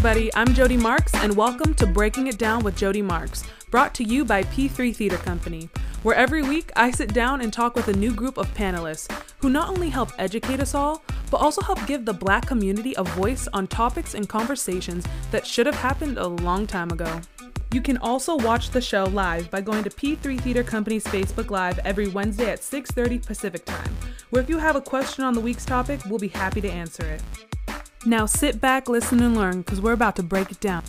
everybody, I'm Jody Marks, and welcome to Breaking It Down with Jody Marks, brought to you by P3 Theater Company, where every week I sit down and talk with a new group of panelists who not only help educate us all, but also help give the black community a voice on topics and conversations that should have happened a long time ago. You can also watch the show live by going to P3 Theater Company's Facebook Live every Wednesday at 6:30 Pacific Time, where if you have a question on the week's topic, we'll be happy to answer it. Now sit back, listen, and learn because we're about to break it down.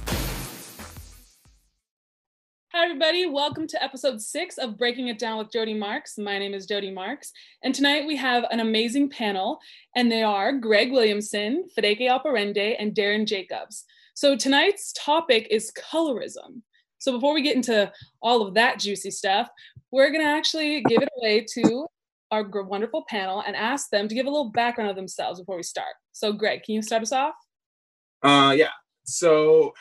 Hi, everybody. Welcome to episode six of Breaking It Down with Jody Marks. My name is Jody Marks. And tonight we have an amazing panel, and they are Greg Williamson, Fedeke Operende, and Darren Jacobs. So tonight's topic is colorism. So before we get into all of that juicy stuff, we're going to actually give it away to our wonderful panel and ask them to give a little background of themselves before we start. So, Greg, can you start us off? Uh, yeah. So,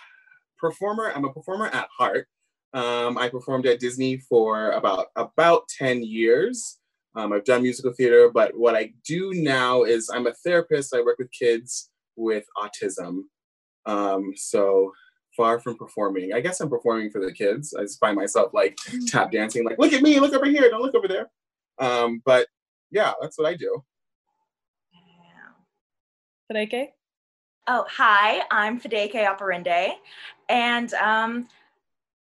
performer. I'm a performer at heart. Um, I performed at Disney for about about ten years. Um, I've done musical theater, but what I do now is I'm a therapist. I work with kids with autism. Um, so far from performing. I guess I'm performing for the kids. I just find myself like tap dancing, like, look at me, look over here, don't look over there. Um, but yeah, that's what I do. Fedeke? Oh, hi, I'm Fedeke Operende, and um,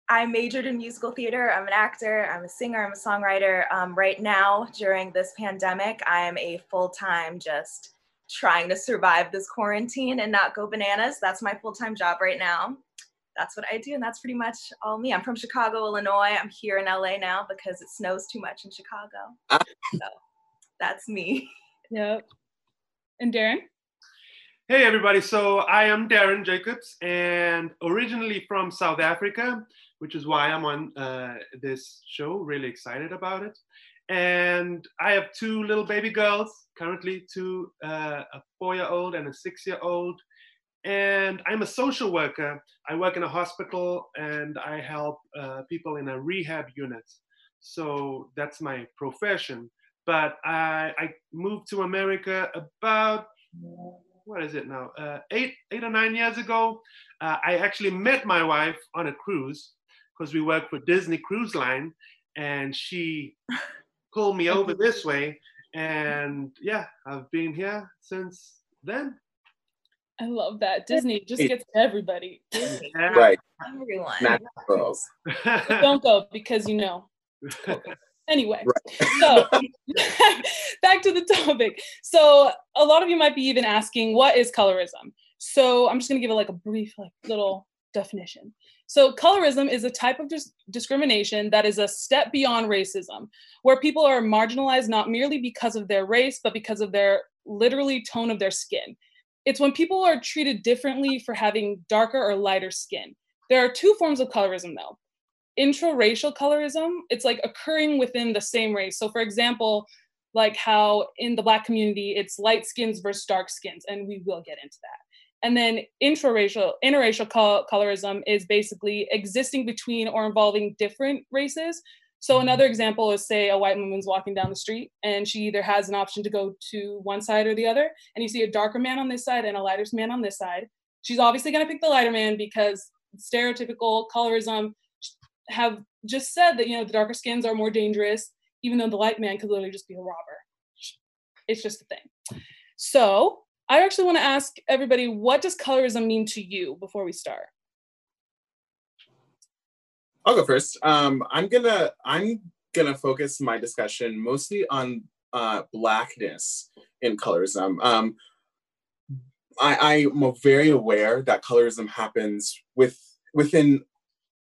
I majored in musical theater. I'm an actor, I'm a singer, I'm a songwriter. Um, right now, during this pandemic, I am a full time just trying to survive this quarantine and not go bananas. That's my full time job right now. That's what I do, and that's pretty much all me. I'm from Chicago, Illinois. I'm here in LA now because it snows too much in Chicago. so that's me. Yep. And Darren? Hey, everybody. So I am Darren Jacobs and originally from South Africa, which is why I'm on uh, this show. Really excited about it. And I have two little baby girls, currently two, uh, a four year old and a six year old. And I'm a social worker. I work in a hospital and I help uh, people in a rehab unit. So that's my profession. But I, I moved to America about what is it now? Uh, eight, eight or nine years ago, uh, I actually met my wife on a cruise because we work for Disney Cruise Line, and she pulled me over this way, and yeah, I've been here since then. I love that. Disney just gets everybody. Right. Everyone. Not girls. Don't go because you know. Anyway, right. so back to the topic. So a lot of you might be even asking, what is colorism? So I'm just gonna give it like a brief, like little definition. So colorism is a type of dis- discrimination that is a step beyond racism, where people are marginalized not merely because of their race, but because of their literally tone of their skin. It's when people are treated differently for having darker or lighter skin. There are two forms of colorism though intraracial colorism, it's like occurring within the same race. So, for example, like how in the Black community, it's light skins versus dark skins, and we will get into that. And then intraracial, interracial colorism is basically existing between or involving different races. So mm-hmm. another example is say a white woman's walking down the street and she either has an option to go to one side or the other, and you see a darker man on this side and a lighter man on this side. She's obviously going to pick the lighter man because stereotypical colorism have just said that you know the darker skins are more dangerous, even though the light man could literally just be a robber. It's just a thing. So I actually want to ask everybody, what does colorism mean to you before we start? I'll go first. Um, I'm gonna I'm gonna focus my discussion mostly on uh, blackness in colorism. Um, I, I'm very aware that colorism happens with within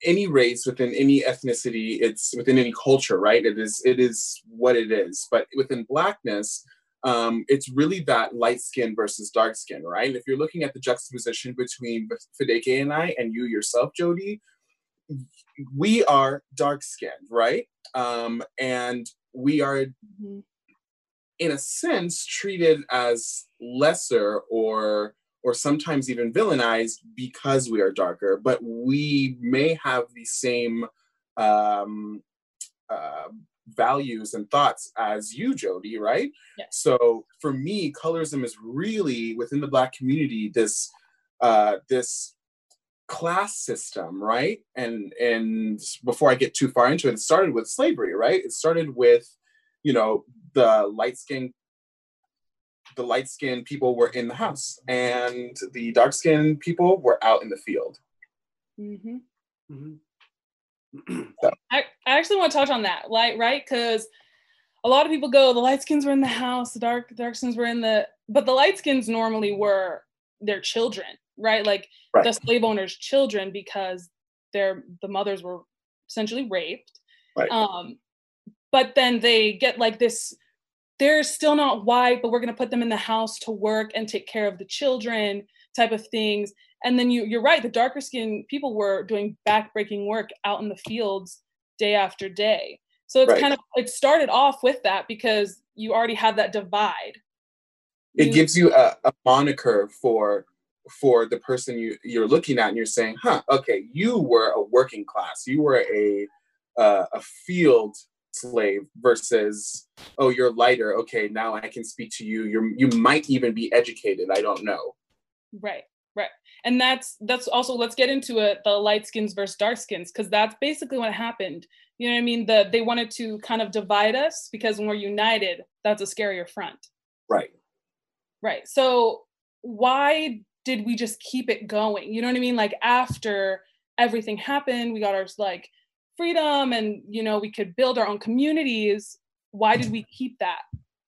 any race, within any ethnicity, it's within any culture, right? It is it is what it is. But within blackness, um, it's really that light skin versus dark skin, right? If you're looking at the juxtaposition between Fedeke and I, and you yourself, Jody, we are dark skinned, right? Um, and we are, mm-hmm. in a sense, treated as lesser or or sometimes even villainized because we are darker, but we may have the same um, uh, values and thoughts as you, Jody, right? Yes. So for me, colorism is really within the Black community this uh, this class system, right? And and before I get too far into it, it started with slavery, right? It started with, you know, the light skinned the light skinned people were in the house and the dark skinned people were out in the field. Mm-hmm. Mm-hmm. So. I, I actually want to touch on that, like, right? Because a lot of people go, the light skins were in the house, the dark dark skins were in the, but the light skins normally were their children, right? Like Right. the slave owners' children because their the mothers were essentially raped. Right. Um, but then they get like this. They're still not white, but we're gonna put them in the house to work and take care of the children, type of things. And then you you're right. The darker skinned people were doing backbreaking work out in the fields day after day. So it's Right. kind of it started off with that because you already had that divide. It You- gives you a, a moniker for for the person you you're looking at and you're saying, huh, okay, you were a working class, you were a uh, a field slave versus oh you're lighter okay now i can speak to you you're you might even be educated i don't know Right, right. And that's that's also let's get into it, the light skins versus dark skins, because that's basically what happened. You know what I mean? The they wanted to kind of divide us because when we're united, that's a scarier front. right Right. So why did we just keep it going? You know what I mean? Like after everything happened, we got our like freedom and you know, we could build our own communities. Why did we keep that?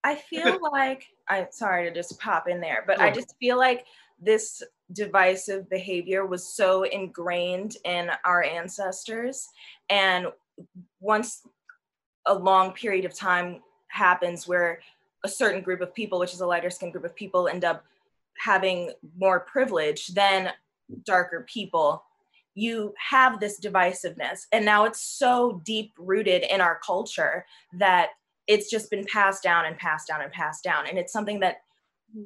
I feel like I'm sorry to just pop in there, but I just feel like this divisive behavior was so ingrained in our ancestors. And once a long period of time happens where a certain group of people, which is a lighter skinned group of people, end up having more privilege than darker people, you have this divisiveness. And now it's so deep rooted in our culture that it's just been passed down and passed down and passed down. And it's something that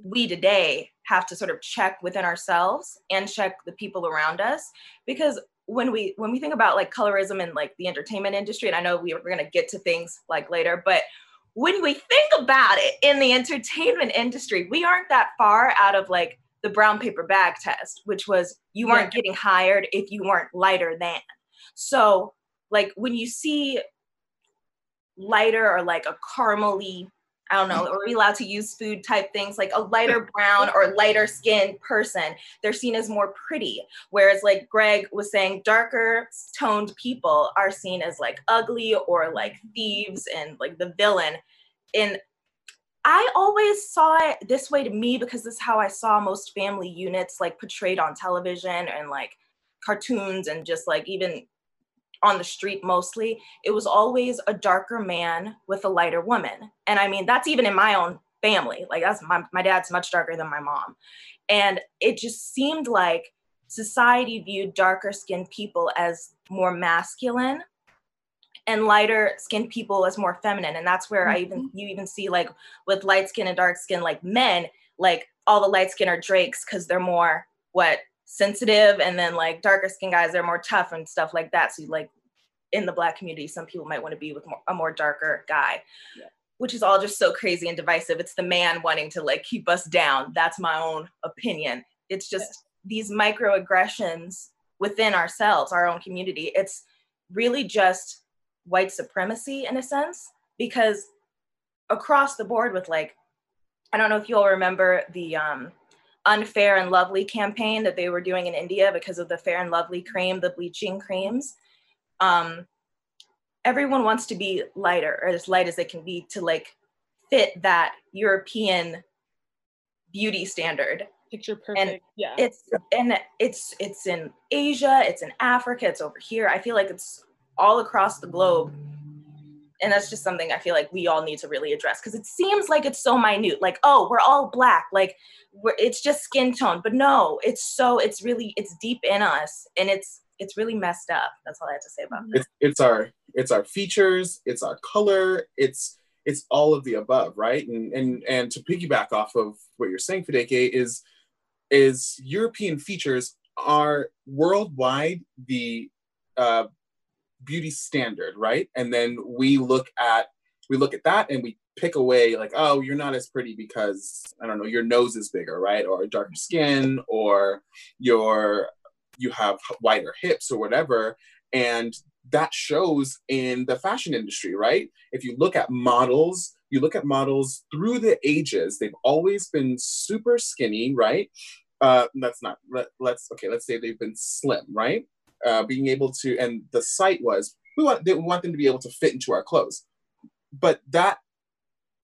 we today have to sort of check within ourselves and check the people around us because when we when we think about like colorism and like the entertainment industry and i know we, we're going to get to things like later but when we think about it in the entertainment industry we aren't that far out of like the brown paper bag test which was you weren't getting hired if you weren't lighter than. So like when you see lighter or like a caramely I don't know, are we allowed to use food type things like a lighter brown or lighter skinned person? They're seen as more pretty. Whereas, like Greg was saying, darker toned people are seen as like ugly or like thieves and like the villain. And I always saw it this way to me because this is how I saw most family units like portrayed on television and like cartoons and just like even on the street mostly, it was always a darker man with a lighter woman. And I mean, that's even in my own family. Like that's my, my dad's much darker than my mom. And it just seemed like society viewed darker skinned people as more masculine and lighter skinned people as more feminine. And that's where I even mm-hmm. you even see like with light skin and dark skin, like men, like all the light skin are drakes because they're more what sensitive and then like darker skin guys they're more tough and stuff like that. So like in the black community some people might want to be with more, a more darker guy Yeah. which is all just so crazy and divisive. It's the man wanting to like keep us down. That's my own opinion. It's just these microaggressions within ourselves our own community. It's really just white supremacy in a sense because across the board with like i don't know if you all remember the um unfair and lovely campaign that they were doing in India because of the fair and lovely cream, the bleaching creams. Um, everyone wants to be lighter or as light as they can be to like fit that European beauty standard. Picture perfect. yeah. It's and it's it's in Asia, it's in Africa, it's over here. I feel like it's all across the globe. And that's just something I feel like we all need to really address because it seems like it's so minute. Like, oh, we're all black. Like, we're, it's just skin tone. But no, it's so it's really it's deep in us, and it's it's really messed up. That's all I have to say about that. it's it's our it's our features it's our color it's it's all of the above right and and and to piggyback off of what you're saying Fideke is is European features are worldwide the uh, beauty standard right? And then we look at we look at that and we pick away like oh you're not as pretty because i don't know your nose is bigger right? Or darker skin or your you have wider hips or whatever. And that shows in the fashion industry right? If you look at models you look at models through the ages they've always been super skinny right? Uh that's not let, let's okay let's say they've been slim right uh being able to and the site was we want they want them to be able to fit into our clothes but that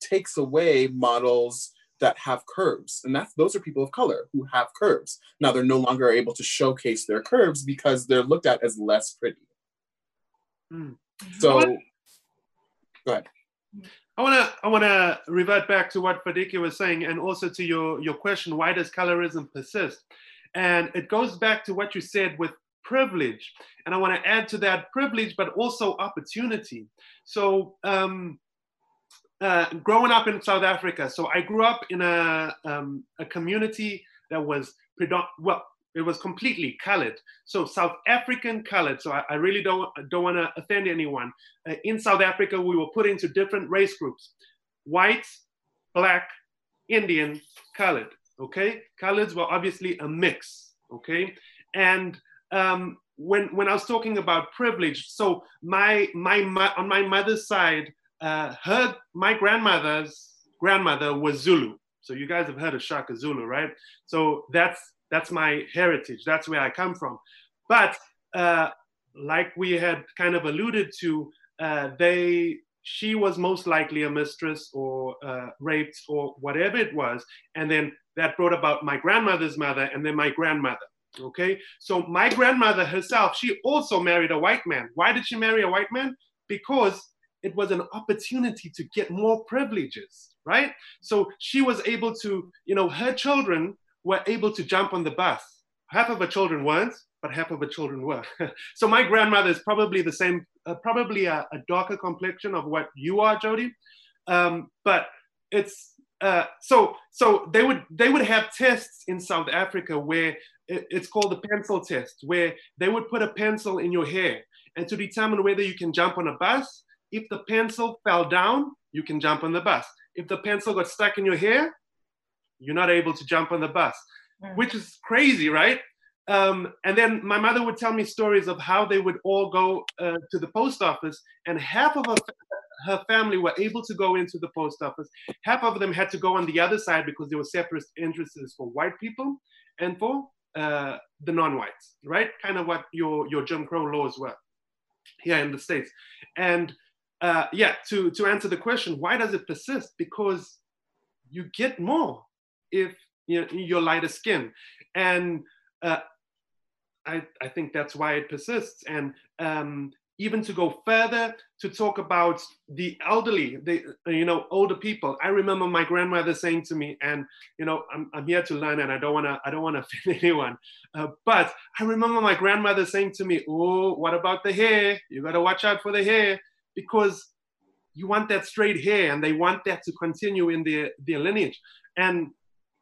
takes away models that have curves and that's those are people of color who have curves now they're no longer able to showcase their curves because they're looked at as less pretty mm. so go ahead I want to I want to revert back to what Fadike was saying, and also to your your question: Why does colorism persist? And it goes back to what you said with privilege, and I want to add to that privilege, but also opportunity. So, um, uh, growing up in South Africa, so I grew up in a um, a community that was well it was completely colored. So South African colored. So I, I really don't don't want to offend anyone. Uh, in South Africa, we were put into different race groups: white, black, Indian, colored. Okay, coloreds were obviously a mix. Okay, and um, when when I was talking about privilege, so my my, my on my mother's side, uh, her my grandmother's grandmother was Zulu. So you guys have heard of Shaka Zulu, right? So that's that's my heritage. That's where I come from. But uh, like we had kind of alluded to, uh, they she was most likely a mistress or uh, raped or whatever it was, and then that brought about my grandmother's mother and then my grandmother. Okay, so my grandmother herself, she also married a white man. Why did she marry a white man? Because it was an opportunity to get more privileges, right? So she was able to, you know, her children were able to jump on the bus. Half of her children weren't, but half of her children were. so my grandmother is probably the same, uh, probably a, a, darker complexion of what you are, Jody. Um, but it's uh, so so they would they would have tests in South Africa where it, it's called the pencil test, where they would put a pencil in your hair and to determine whether you can jump on a bus. If the pencil fell down, you can jump on the bus. If the pencil got stuck in your hair, you're not able to jump on the bus, mm. which is crazy, right? Um, and then my mother would tell me stories of how they would all go uh, to the post office, and half of her, her family were able to go into the post office. Half of them had to go on the other side because there were separate entrances for white people and for uh, the non-whites, right? Kind of what your your Jim Crow laws were here in the states. And uh, yeah, to to answer the question, why does it persist? Because you get more if you know, you're lighter skin. And uh, I, I think that's why it persists. And um, even to go further to talk about the elderly, the you know older people. I remember my grandmother saying to me, and you know I'm, I'm here to learn, and I don't wanna I don't wanna offend anyone, uh, but I remember my grandmother saying to me, "Oh, what about the hair? You gotta watch out for the hair because you want that straight hair, and they want that to continue in their their lineage." And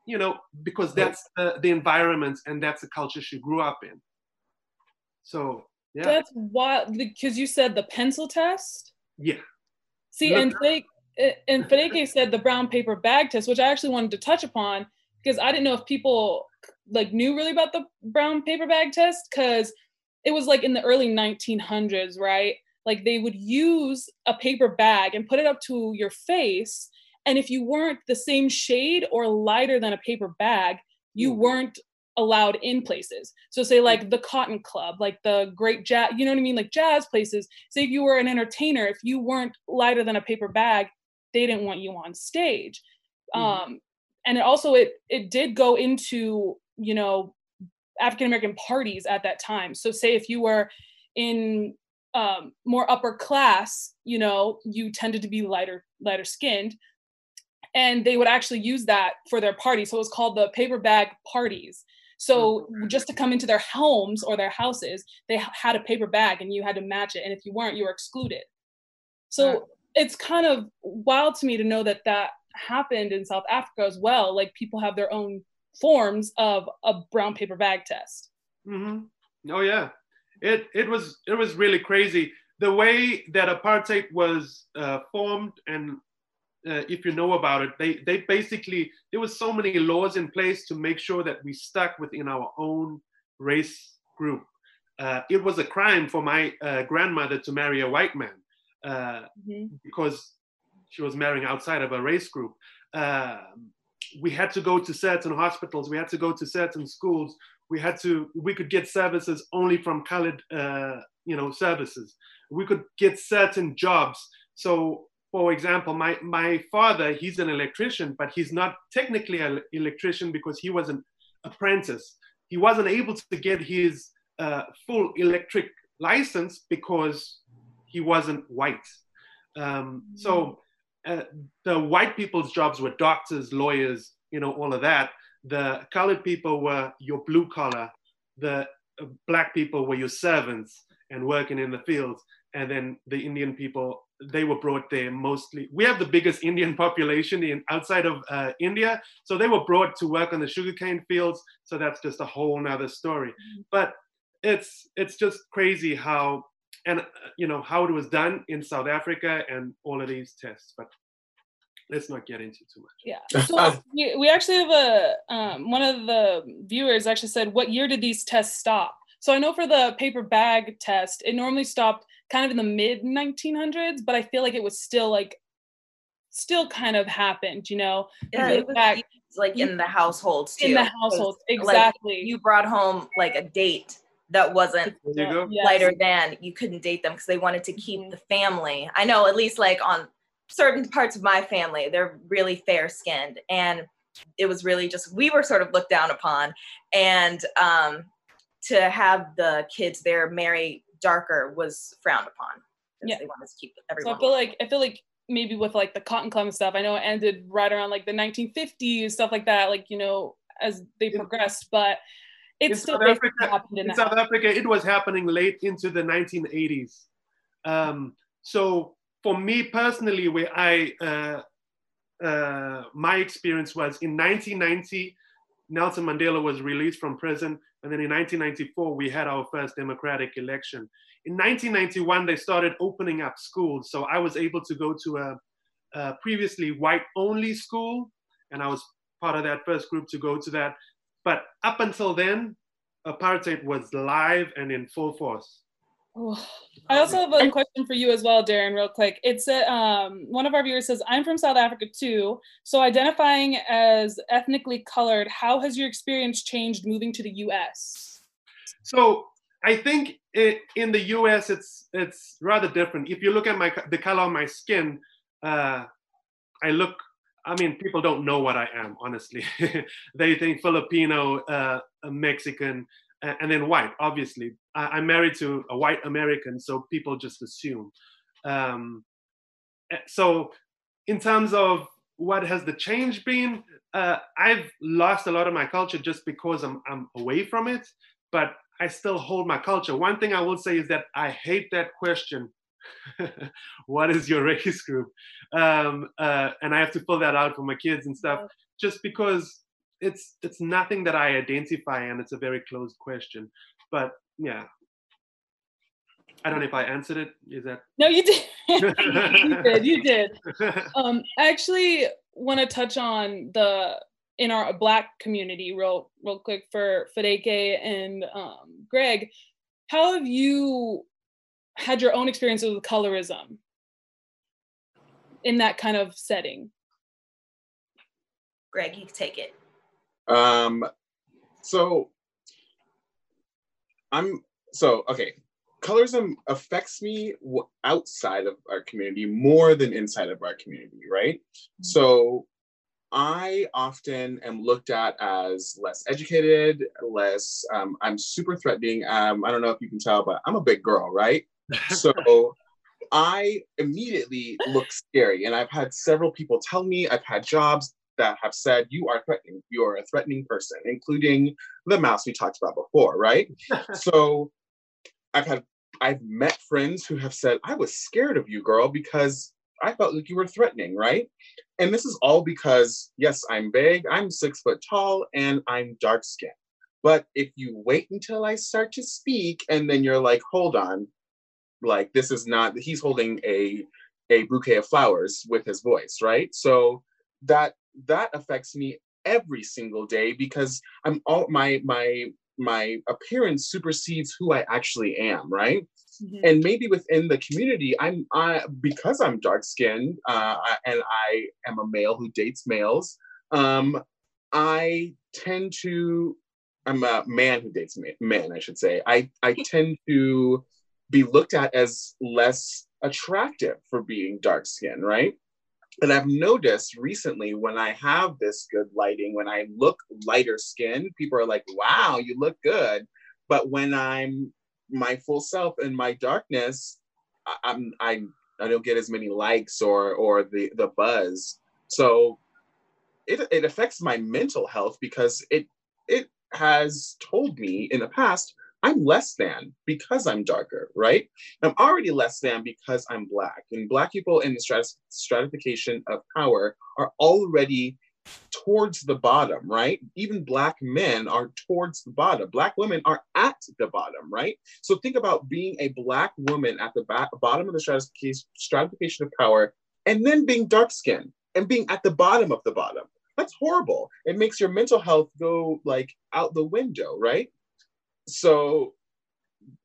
you know, because that's the, the environment and that's the culture she grew up in. So yeah. That's wild because you said the pencil test. Yeah. See, and Fake and Fadike said the brown paper bag test, which I actually wanted to touch upon because I didn't know if people like knew really about the brown paper bag test because it was like in the early 1900s, right? Like they would use a paper bag and put it up to your face and if you weren't the same shade or lighter than a paper bag, you mm. weren't allowed in places. So say like mm. the Cotton Club, like the great jazz, you know what I mean? Like jazz places. Say if you were an entertainer, if you weren't lighter than a paper bag, they didn't want you on stage. Mm. Um, and it also it it did go into, you know, African American parties at that time. So say if you were in um, more upper class, you know, you tended to be lighter lighter skinned and they would actually use that for their party. So it was called the paper bag parties. So just to come into their homes or their houses, they had a paper bag and you had to match it. And if you weren't, you were excluded. So it's kind of wild to me to know that that happened in South Africa as well. Like people have their own forms of a brown paper bag test. Mm-hmm. Oh yeah, it it was it was really crazy the way that apartheid was uh, formed and uh, if you know about it, they, they basically, there was so many laws in place to make sure that we stuck within our own race group. Uh, it was a crime for my uh, grandmother to marry a white man uh, mm-hmm. because she was marrying outside of a race group. Uh, we had to go to certain hospitals. We had to go to certain schools. We had to. We could get services only from colored, uh, you know, services. We could get certain jobs. So, for example, my my father, he's an electrician, but he's not technically an electrician because he was an apprentice. He wasn't able to get his uh, full electric license because he wasn't white. Um, so uh, the white people's jobs were doctors, lawyers, you know, all of that. The colored people were your blue collar. The uh, black people were your servants and working in the fields. And then the Indian people, they were brought there mostly. We have the biggest Indian population in outside of uh, India, so they were brought to work on the sugarcane fields. So that's just a whole nother story. Mm-hmm. But it's it's just crazy how and uh, you know how it was done in South Africa and all of these tests. But let's not get into too much. Yeah. So we, we actually have a um, one of the viewers actually said, "What year did these tests stop?" So I know for the paper bag test, it normally stopped kind of in the mid 1900s, but I feel like it was still like still kind of happened, you know. Yeah, it was back, like in the households too. In the households, exactly. Like you brought home like a date that wasn't lighter yes. than you couldn't date them because they wanted to keep mm-hmm. the family. I know at least like on certain parts of my family, they're really fair skinned. And it was really just, we were sort of looked down upon. And um, to have the kids there marry darker was frowned upon. Yeah. They wanted to keep everyone. So I feel like, I feel like maybe with like the cotton club stuff, I know it ended right around like the 1950s, stuff like that, like, you know, as they progressed, but it's in still South Africa, in, in South Africa, it was happening late into the 1980s. Um, so for me personally, where I uh, uh, my experience was in 1990, Nelson Mandela was released from prison, and then in 1994 we had our first democratic election. In 1991, they started opening up schools, so I was able to go to a, a previously white-only school, and I was part of that first group to go to that. But up until then, apartheid was live and in full force. Oh, I also have a question for you as well, Darren, real quick. It's a, um, one of our viewers says, I'm from South Africa too. So identifying as ethnically colored, how has your experience changed moving to the US? So I think it, in the US, it's it's rather different. If you look at my the color of my skin, uh, I look. I mean, people don't know what I am. Honestly, they think Filipino, uh, Mexican, and then white, obviously. I, am married to a white American, so people just assume. Um, eh, so, in terms of what has the change been, uh, I've lost a lot of my culture just because I'm, I'm away from it, but I still hold my culture. One thing I will say is that I hate that question. what is your race group? Um, uh, and I have to fill that out for my kids and stuff, just because it's it's nothing that I identify, and it's a very closed question. But yeah, I don't know if I answered it. Is that no? You did. you did. You did. Um, I actually want to touch on the in our Black community real real quick for Fadeke and um, Greg. How have you had your own experiences with colorism in that kind of setting? Greg, you can take it. Um, so I'm so okay. Colorism affects me outside of our community more than inside of our community, right? Mm-hmm. So I often am looked at as less educated, less. Um, I'm super threatening. Um, I don't know if you can tell, but I'm a big girl, right? so I immediately look scary, and I've had several people tell me I've had jobs that have said you are threatening, you are a threatening person, including the mouse we talked about before, right? so I've had I've met friends who have said, I was scared of you, girl, because I felt like you were threatening, right? And this is all because, yes, I'm big, I'm six foot tall, and I'm dark skinned. But if you wait until I start to speak and then you're like, hold on, like this is not, he's holding a a bouquet of flowers with his voice, right? So that that affects me every single day because I'm all my my my appearance supersedes who I actually am, right? Mm-hmm. And maybe within the community, I'm I because I'm dark skinned uh, and I am a male who dates males. Um, I tend to I'm a man who dates men, I should say. I I tend to be looked at as less attractive for being dark skinned, right? And I've noticed recently when I have this good lighting, when I look lighter skinned, people are like, wow, you look good. But when I'm my full self in my darkness, I, I'm I I don't get as many likes or or the the buzz. So it it affects my mental health because it it has told me in the past I'm less than because I'm darker, right? I'm already less than because I'm Black. And Black people in the stratification of power are already towards the bottom, right? Even Black men are towards the bottom. Black women are at the bottom, right? So think about being a Black woman at the ba- bottom of the stratification of power and then being dark skinned and being at the bottom of the bottom. That's horrible. It makes your mental health go like out the window, right? So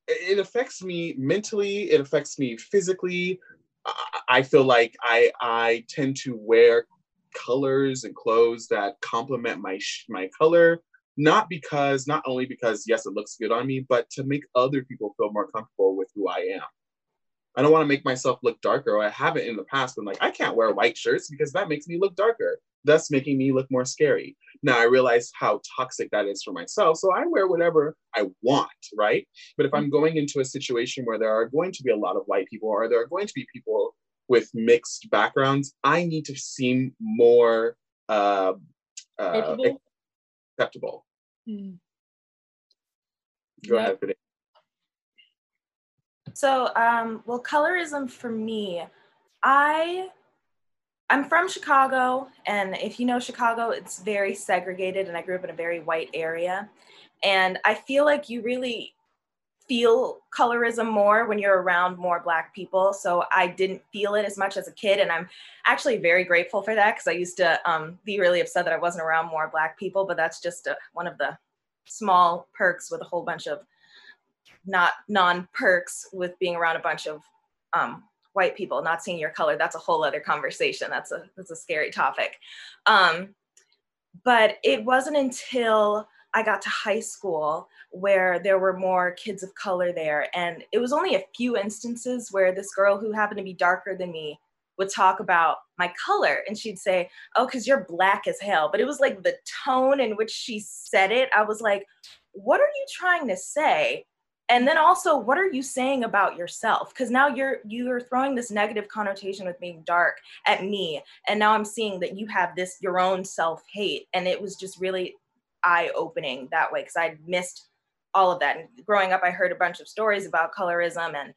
it affects me mentally it affects me physically. I feel like i i tend to wear colors and clothes that complement my my color not because not only because yes it looks good on me but to make other people feel more comfortable with who i am. I don't want to make myself look darker i haven't in the past been like i can't wear white shirts because that makes me look darker thus making me look more scary. Now I realize how toxic that is for myself. So I wear whatever I want, right? But if I'm going into a situation where there are going to be a lot of white people or there are going to be people with mixed backgrounds, I need to seem more uh, uh, acceptable. Mm. Go yep. ahead, So, um, well, colorism for me, I I'm from Chicago, and if you know Chicago, it's very segregated, and I grew up in a very white area. And I feel like you really feel colorism more when you're around more Black people. So I didn't feel it as much as a kid, and I'm actually very grateful for that because I used to um, be really upset that I wasn't around more Black people. But that's just a, one of the small perks with a whole bunch of not non perks with being around a bunch of um, white people not seeing your color that's a whole other conversation. That's a that's a scary topic. Um, but it wasn't until i got to high school where there were more kids of color there. And it was only a few instances where this girl who happened to be darker than me would talk about my color. And she'd say oh because you're black as hell. But it was like the tone in which she said it. I was like what are you trying to say and then also what are you saying about yourself? Because now you're you're throwing this negative connotation with being dark at me and now i'm seeing that you have this your own self-hate and it was just really eye-opening that way because i missed all of that. And growing up i heard a bunch of stories about colorism and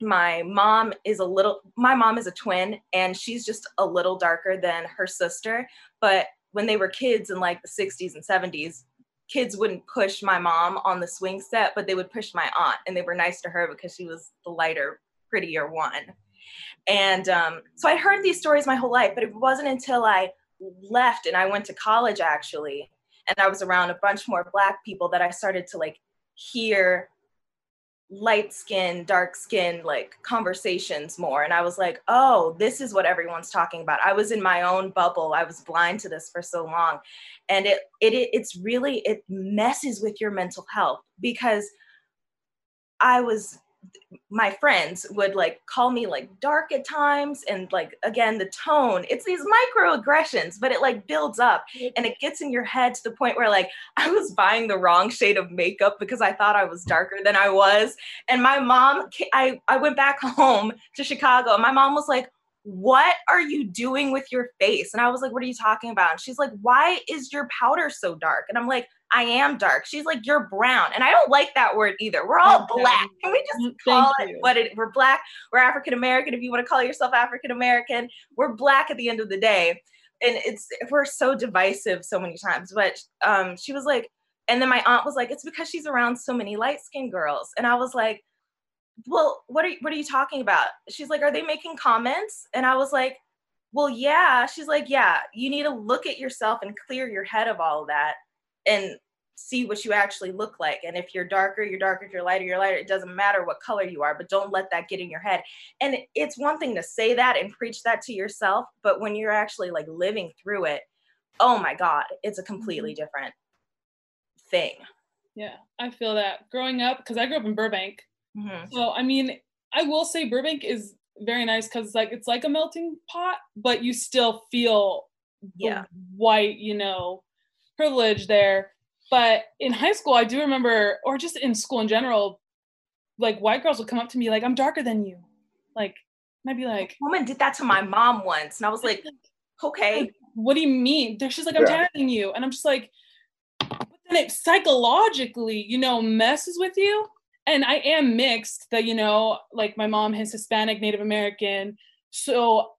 my mom is a little my mom is a twin and she's just a little darker than her sister but when they were kids in like the 60s and 70s kids wouldn't push my mom on the swing set, but they would push my aunt, and they were nice to her because she was the lighter, prettier one. And um, so I heard these stories my whole life, but it wasn't until I left and I went to college actually, and I was around a bunch more Black people that I started to like hear light skin, dark skin like conversations more. And I was like, oh, this is what everyone's talking about. I was in my own bubble. I was blind to this for so long. And it it it's really it messes with your mental health because I was my friends would like call me like dark at times and like again the tone it's these microaggressions but it like builds up and it gets in your head to the point where like i was buying the wrong shade of makeup because i thought i was darker than i was. And my mom i i went back home to chicago and my mom was like what are you doing with your face? And i was like what are you talking about? And she's like why is your powder so dark? And i'm like I am dark. She's like, you're brown. And I don't like that word either. We're all black. Can we just mm, call Thank it you. what it we're black, we're African American. If you want to call yourself African American, we're black at the end of the day. And it's we're so divisive so many times. But um she was like, and then my aunt was like, it's because she's around so many light-skinned girls. And I was like, Well, what are you what are you talking about? She's like, Are they making comments? And I was like, Well, yeah. She's like, Yeah, you need to look at yourself and clear your head of all of that and see what you actually look like. And if you're darker, you're darker. If you're lighter, you're lighter. It doesn't matter what color you are, but don't let that get in your head. And it's one thing to say that and preach that to yourself, but when you're actually like living through it, oh my God, it's a completely mm-hmm. different thing. Yeah, I feel that. Growing up, because I grew up in Burbank. Mm-hmm. So, I mean, I will say Burbank is very nice because like it's like a melting pot, but you still feel yeah white, you know, privilege there. But in high school, I do remember, or just in school in general, like white girls would come up to me like, "I'm darker than you," like, and I'd be like, "A woman did that to my mom once," and I was like, "Okay." What do you mean? She's like, "I'm yeah. than you," and I'm just like, but then it psychologically, you know, messes with you. And I am mixed. That you know, like my mom is Hispanic, Native American, so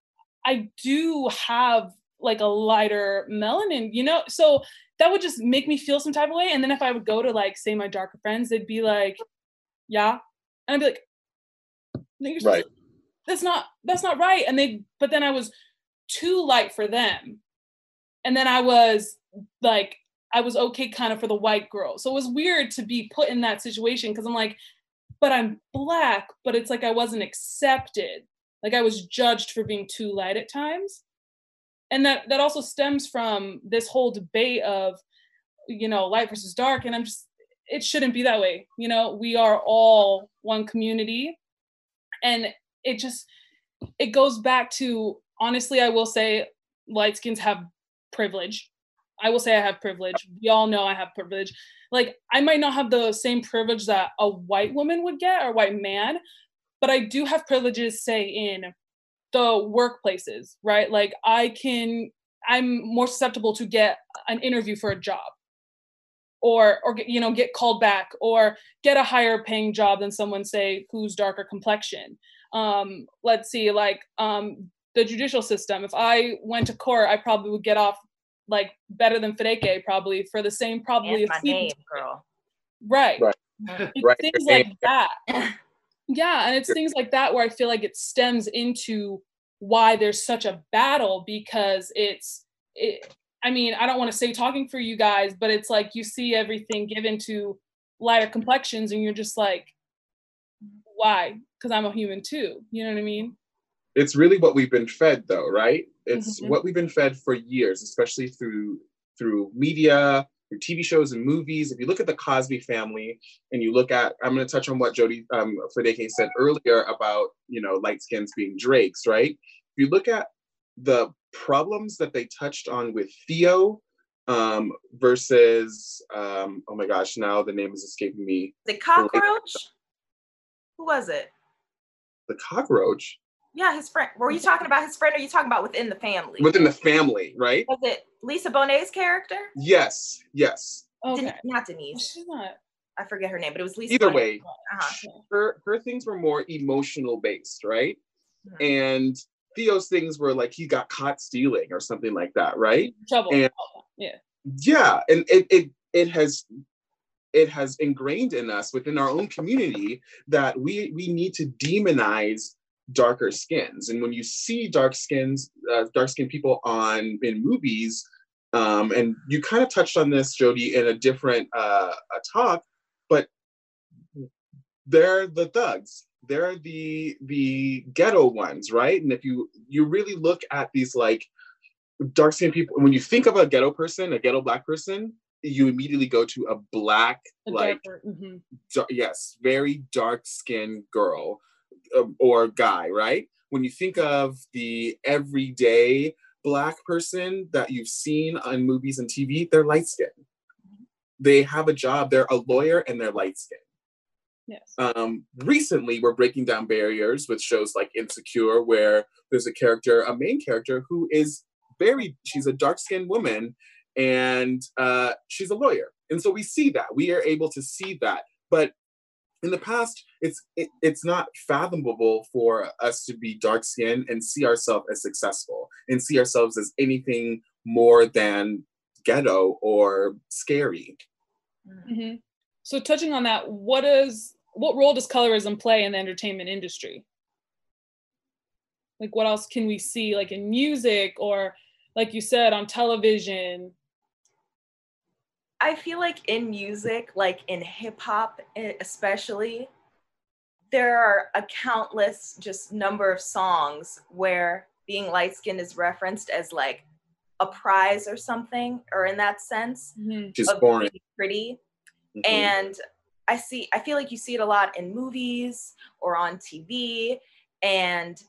I do have like a lighter melanin, you know? So that would just make me feel some type of way. And then if I would go to like say my darker friends, they'd be like, yeah. And I'd be like, right. That's not that's not right. And they but then I was too light for them. And then I was like, I was okay kind of for the white girl. So it was weird to be put in that situation because I'm like, but I'm black, but it's like I wasn't accepted. Like I was judged for being too light at times and that that also stems from this whole debate of you know light versus dark. And i'm just it shouldn't be that way. You know we are all one community. And it just it goes back to honestly i will say light skins have privilege. I will say i have privilege. We all know i have privilege. Like i might not have the same privilege that a white woman would get or white man but i do have privileges say in the workplaces, right? Like I can, I'm more susceptible to get an interview for a job or or you know get called back or get a higher paying job than someone say who's darker complexion um let's see like um the judicial system if i went to court i probably would get off like better than Fedeke probably for the same probably my name, girl. right right, right. things like that yeah and it's things like that where i feel like it stems into why there's such a battle because it's it, i mean i don't want to say talking for you guys but it's like you see everything given to lighter complexions and you're just like why? Because i'm a human too you know what i mean? It's really what we've been fed though right? It's mm-hmm. what we've been fed for years especially through through media through TV shows and movies. If you look at the Cosby family and you look at, I'm going to touch on what Jody um, said earlier about, you know, light skins being Drakes, right? If you look at the problems that they touched on with Theo um, versus, um, oh my gosh, now the name is escaping me. The cockroach? Who was it? The cockroach? Yeah, his friend. Were you talking about his friend or are you talking about within the family? Within the family, right? Was it Lisa Bonet's character? Yes, yes. Okay. Den- not Denise. She's not. I forget her name, but it was Lisa. Either Bonet. way, uh-huh. her her things were more emotional based, right? Mm-hmm. And Theo's things were like he got caught stealing or something like that, right? Trouble. And, yeah. Yeah, and it it it has it has ingrained in us within our own community that we we need to demonize darker skins. And when you see dark skins, uh, dark skinned people on in movies, um, and you kind of touched on this, Jody, in a different uh, a talk, but they're the thugs. They're the the ghetto ones, right? And if you you really look at these like dark skinned people, when you think of a ghetto person, a ghetto black person, you immediately go to a black, a like, mm-hmm. yes, very dark skinned girl or guy, right? When you think of the everyday black person that you've seen on movies and TV, they're light skinned. They have a job, they're a lawyer and they're light skinned. Yes. Um, recently, we're breaking down barriers with shows like Insecure, where there's a character, a main character, who is very, she's a dark skinned woman and uh, she's a lawyer. And so we see that. We are able to see that. But in the past it's it, it's not fathomable for us to be dark skinned and see ourselves as successful and see ourselves as anything more than ghetto or scary. Mm-hmm. so touching on that what is what role does colorism play in the entertainment industry? Like what else can we see like in music or like you said on television I feel like in music, like in hip hop especially, there are a countless just number of songs where being light skinned is referenced as like a prize or something, or in that sense. Just of boring. being pretty. Mhm. And I see, I feel like you see it a lot in movies or on TV, and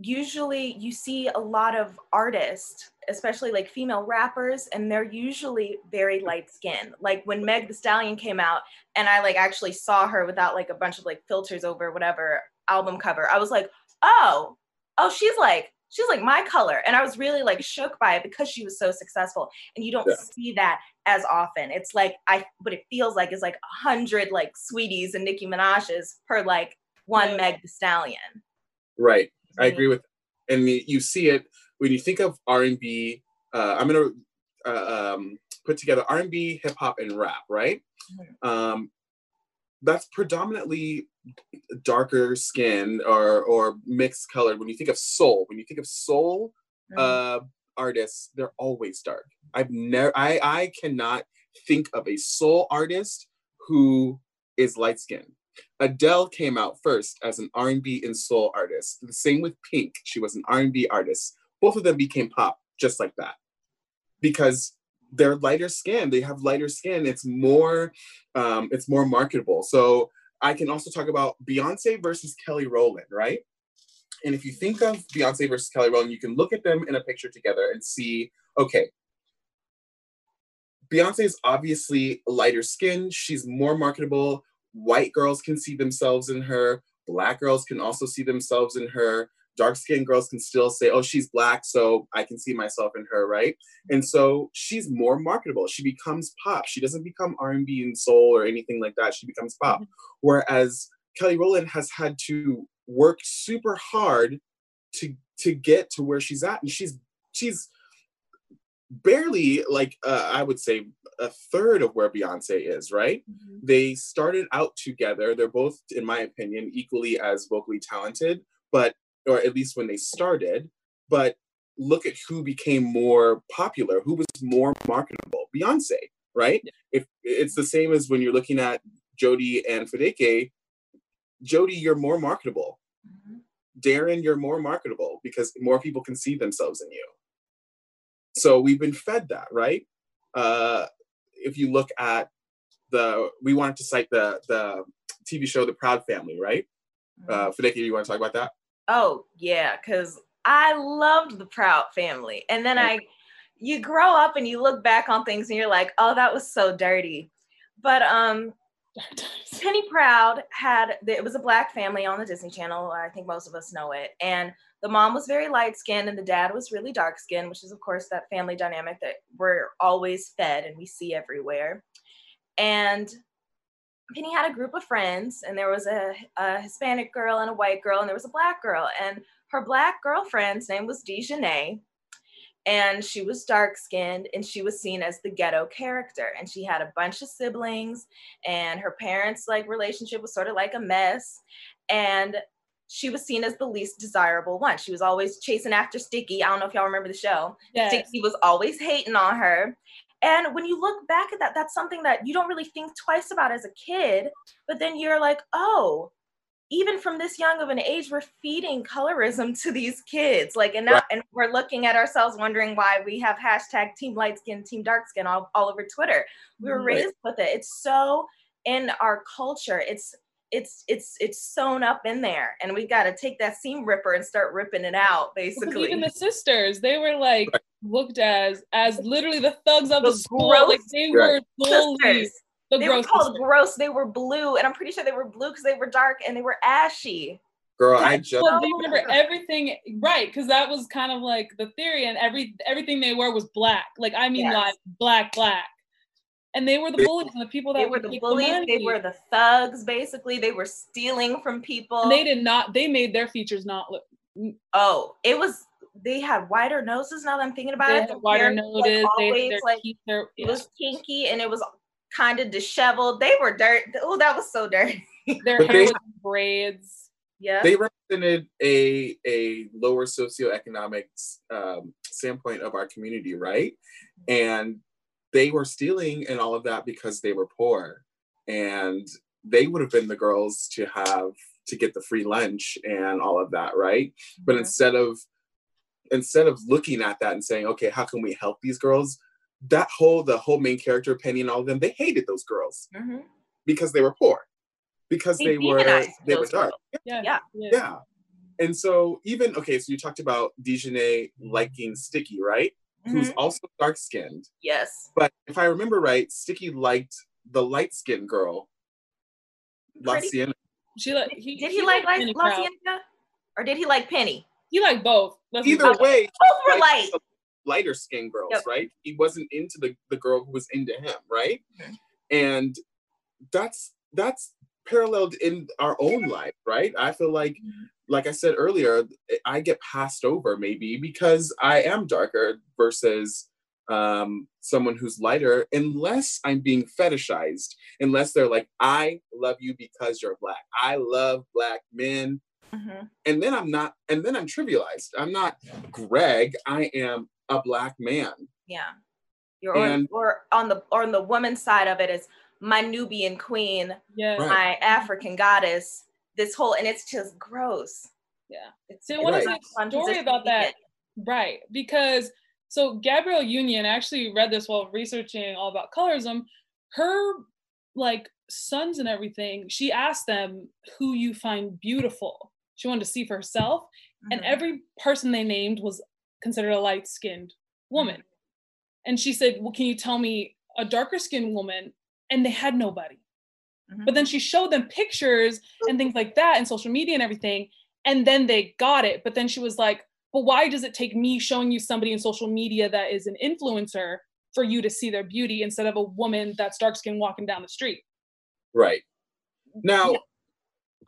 usually you see a lot of artists, especially like female rappers, and they're usually very light skinned. Like when Meg the Stallion came out, and I like actually saw her without like a bunch of like filters over whatever album cover, I was like, oh, oh, she's like, she's like my color. And I was really like shook by it because she was so successful. And you don't Yeah. see that as often. It's like I what it feels like is like a hundred like Saweeties and Nicki Minaj's per like one Yeah. Meg the Stallion. Right. I agree with, and you see it when you think of R and B. Uh, I'm gonna uh, um, put together R and B, hip hop, and rap. Right. Um, that's predominantly darker skin or or mixed colored. When you think of soul, when you think of soul uh, artists, they're always dark. I've never, I I cannot think of a soul artist who is light skinned. Adele came out first as an R&B and soul artist. The same with Pink. She was an R&B artist. Both of them became pop just like that. Because they're lighter skin. They have lighter skin. It's more um, it's more marketable. So I can also talk about Beyonce versus Kelly Rowland, right? And if you think of Beyonce versus Kelly Rowland, you can look at them in a picture together and see, okay, Beyonce is obviously lighter skin. She's more marketable. White girls can see themselves in her. Black girls can also see themselves in her. Dark skinned girls can still say, oh, she's black, so I can see myself in her, right? And so she's more marketable. She becomes pop. She doesn't become R&B and soul or anything like that. She becomes pop. Mm-hmm. Whereas Kelly Rowland has had to work super hard to to get to where she's at, and she's she's barely like uh, I would say a third of where Beyonce is, right? Mhm. They started out together. They're both, in my opinion, equally as vocally talented, but or at least when they started. But look at who became more popular, who was more marketable. Beyonce, right? If it's the same as when you're looking at Jody and Fedeke, Jody, you're more marketable. Mhm. Darren, you're more marketable because more people can see themselves in you. So we've been fed that, right? Uh, if you look at the, we wanted to cite the the TV show The Proud Family, right? Uh, Fedeke, you want to talk about that? Oh yeah, because I loved the Proud Family, and then I, you grow up and you look back on things and you're like, oh, that was so dirty. But um, Penny Proud had it was a black family on the Disney Channel. I think most of us know it, and the mom was very light skinned and the dad was really dark skinned, which is of course that family dynamic that we're always fed and we see everywhere. And Penny had a group of friends, and there was a, a Hispanic girl and a white girl, and there was a black girl. And her black girlfriend's name was Dijonay, and she was dark skinned, and she was seen as the ghetto character. And she had a bunch of siblings, and her parents' like relationship was sort of like a mess. And she was seen as the least desirable one. She was always chasing after Sticky. I don't know if y'all remember the show. Yes. Sticky was always hating on her. And when you look back at that, that's something that you don't really think twice about as a kid. But then you're like, oh, even from this young of an age, we're feeding colorism to these kids. Like, and now, Right. and we're looking at ourselves wondering why we have hashtag team light skin, team dark skin all, all over Twitter. We were Mhm. raised with it. It's so in our culture. It's it's it's it's sewn up in there, and we got to take that seam ripper and start ripping it out, Because basically. even the sisters, they were like Right. looked as as literally the thugs of The the school. gross Like they Right. were bullied. sisters. The they were called sisters. gross. They were blue, and I'm pretty sure they were blue because they were dark and they were ashy. Girl, I just Well, they remember everything, right? Because that was kind of like the theory, and every everything they were was black. Like I mean, Yes. like black, black. And they were the bullies and the people that They were the bullies. money. they were the thugs. Basically, they were stealing from people. And they did not. They made their features not look. oh, it was. They had wider noses. Now that I'm thinking about They it, had wider hair noses. Like, they, always their like teeth, their, it was kinky and it was kind of disheveled. They were dirt. Oh, that was so dirty. their But hair they- was braids. Yeah. they represented a a lower socioeconomic um, standpoint of our community, right? And they were stealing and all of that because they were poor. And they would have been the girls to have to get the free lunch and all of that right? But Mhm. instead of instead of looking at that and saying okay how can we help these girls? That whole the whole main character penny and all of them they hated those girls Mhm. because they were poor because They they, were they were dark. Yeah. Yeah. yeah. And so even okay so you talked about Dijonay liking sticky right who's Mhm. also dark skinned Yes. but if I remember right, Sticky liked the light skinned girl, La Pretty- Sienna. She like Did he, did he like Penny like La Proud. Or did he like Penny? He liked both. Let's Either way, Both were light. lighter skinned girls, Yep. right? He wasn't into the, the girl who was into him, right? Mhm. And that's that's paralleled in our own life, right? I feel like, Mhm. Like I said earlier, I get passed over maybe because I am darker versus um, someone who's lighter, unless I'm being fetishized, unless they're like, I love you because you're black. I love black men. Mhm. And then I'm not, and then I'm trivialized. I'm not Greg, I am a black man. Yeah. You're on, And- or on the or on the woman's side of it is my Nubian queen, Yeah. Right. my African goddess. This whole and it's just gross. Yeah. It's, So it's what is not the a story about that? Right. Because so Gabrielle Union I actually read this while researching all about colorism. Her like sons and everything, she asked them who you find beautiful. She wanted to see for herself. And Mhm. every person they named was considered a light skinned woman. And she said, Well, can you tell me a darker skinned woman? And they had nobody. Mhm. But then she showed them pictures and things like that and social media and everything. And then they got it. But then she was like, but why does it take me showing you somebody in social media that is an influencer for you to see their beauty instead of a woman that's dark skinned walking down the street? Right. Now, Yeah.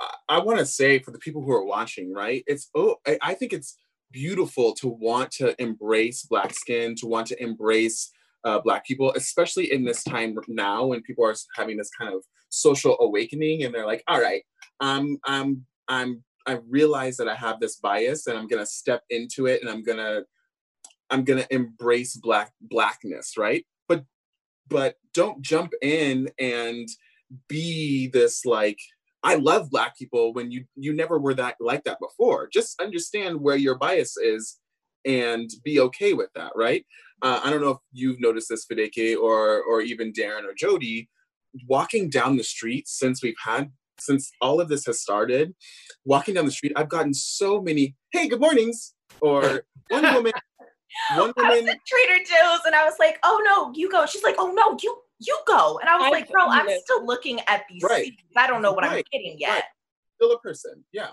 I, I want to say for the people who are watching, right? It's oh, I, I think it's beautiful to want to embrace black skin, to want to embrace uh, black people, especially in this time now when people are having this kind of social awakening and they're like, all right, I'm I'm I'm I realize that I have this bias and I'm gonna step into it and I'm gonna I'm gonna embrace black blackness, right? But but don't jump in and be this like I love black people when you you never were that like that before. Just understand where your bias is and be okay with that, right? Uh, I don't know if you've noticed this, Fideke, or or even Darren or Jody, walking down the street since we've had since all of this has started, walking down the street, I've gotten so many hey, good mornings, or one woman, one woman. I was at Trader Joe's and I was like, oh no, you go. She's like, oh no, you you go. And I was I like, girl, I'm it. still looking at these Right. seats. I don't know what I'm getting yet. Right. still a person, yeah.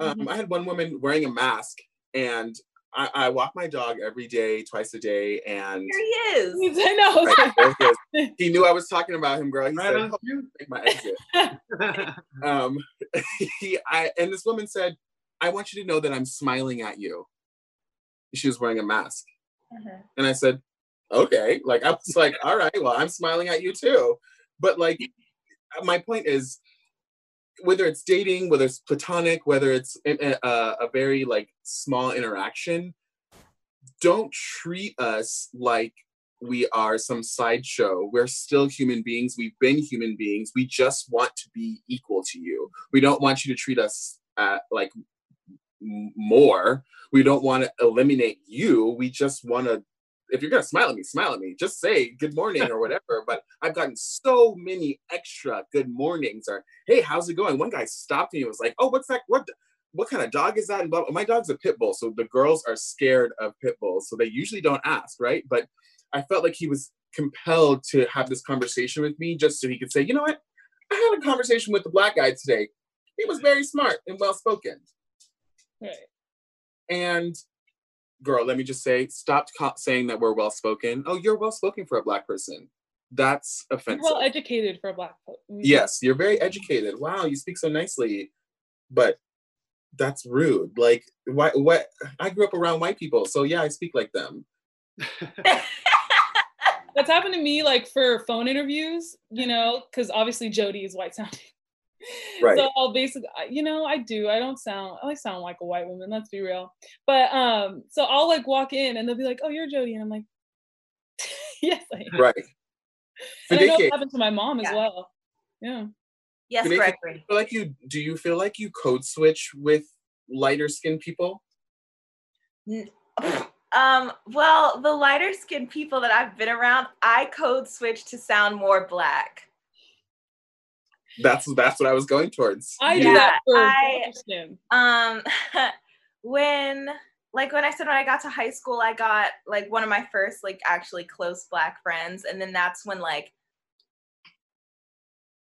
Mhm. Um, I had one woman wearing a mask, and I, I walk my dog every day, twice a day, and Here he is. I know. Right, he, is. he knew I was talking about him, girl. He Right said, on "Oh, cue. make my exit." Um, he, I, and this woman said, "I want you to know that I'm smiling at you." She was wearing a mask, Mhm. and I said, "Okay." Like I was like, "All right, well, I'm smiling at you too." But like, my point is, whether it's dating, whether it's platonic, whether it's a, a, a very like small interaction, don't treat us like we are some sideshow. We're still human beings. We've been human beings. We just want to be equal to you. We don't want you to treat us uh, like more. We don't want to eliminate you. We just want to. If you're gonna smile at me, smile at me. Just say good morning or whatever. But I've gotten so many extra good mornings or hey, how's it going? One guy stopped me and was like, oh, what's that? What? What kind of dog is that? And blah, blah. my dog's a pit bull, so the girls are scared of pit bulls, so they usually don't ask, right? But I felt like he was compelled to have this conversation with me just so he could say, you know what? I had a conversation with the black guy today. He was very smart and well spoken. Right. And girl, let me just say, stop co- saying that we're well spoken. Oh, you're well spoken for a black person. That's offensive. well educated for a black folk. yes, you're very educated. Wow, you speak so nicely. But that's rude. Like, why? What? I grew up around white people, so yeah, I speak like them. That's happened to me like for phone interviews, you know, because obviously Jody is white sounding. Right. So I'll basically, you know, I do. I don't sound. I sound like a white woman. Let's be real. But um, so I'll like walk in and they'll be like, "Oh, you're Jody," and I'm like, yes, I am. Right. And I know Fideke, it happened to my mom as well. Yeah. Yes, Fideke, Gregory. feel like you do you feel like you code switch with lighter skinned people? Um, well, the lighter skinned people that I've been around, I code switch to sound more black. That's that's what I was going towards. I do Yeah, that for I- Um, when like when I said when I got to high school, I got like one of my first like actually close black friends, and then that's when like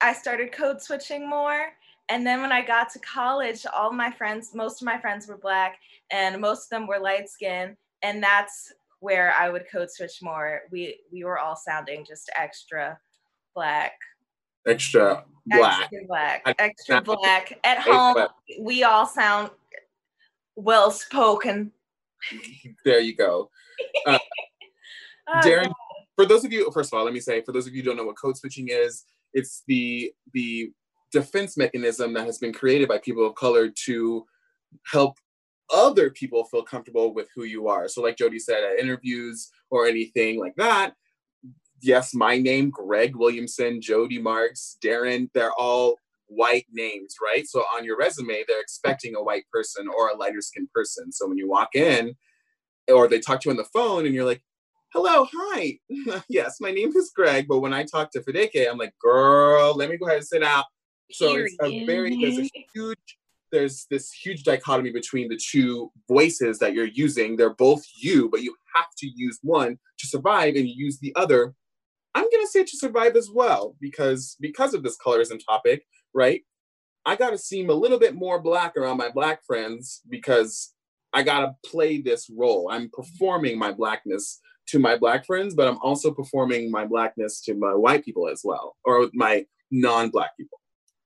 I started code switching more. And then when I got to college, all my friends, most of my friends were black, and most of them were light skinned, and that's where I would code switch more. We we were all sounding just extra black, Extra black. extra black, extra black. At home, we all sound well spoken. there you go. Uh, oh, Darren, for those of you, first of all, let me say, for those of you who don't know what code switching is, it's the the defense mechanism that has been created by people of color to help other people feel comfortable with who you are. So, like Jody said, at interviews or anything like that, yes, my name, Greg Williamson, Jody Marks, Darren, they're all white names, right? So on your resume, they're expecting a white person or a lighter skinned person. So when you walk in, or they talk to you on the phone and you're like, hello, hi. yes, my name is Greg. But when I talk to Fideke, I'm like, girl, let me go ahead and sit out. So it's a very, there's a huge, there's this huge dichotomy between the two voices that you're using. They're both you, but you have to use one to survive and you use the other. I'm gonna say to survive as well, because because of this colorism topic, right? I gotta seem a little bit more black around my black friends because I gotta play this role. I'm performing my blackness to my black friends, but I'm also performing my blackness to my white people as well, or my non-black people.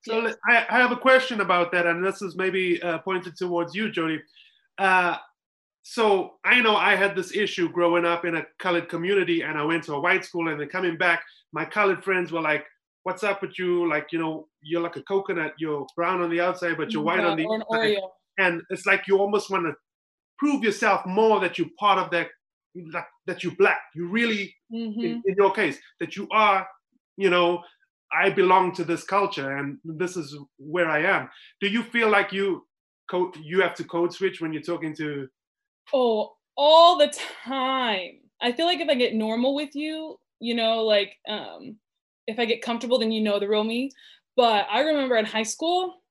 So I, have a question about that, and this is maybe uh, pointed towards you, Jody. Uh, so I know I had this issue growing up in a colored community, and I went to a white school, and then coming back, my colored friends were like, "What's up with you? Like, you know, you're like a coconut. You're brown on the outside, but you're white Yeah, on the inside." Oreo. And it's like you almost want to prove yourself more that you're part of that, that, that you're black. You really Mhm. in, in your case that you are you know i belong to this culture and this is where i am do you feel like you you have to code switch when you're talking to Oh, all the time. I feel like if I get normal with you, you know, like um if I get comfortable, then you know the real me. But I remember in high school,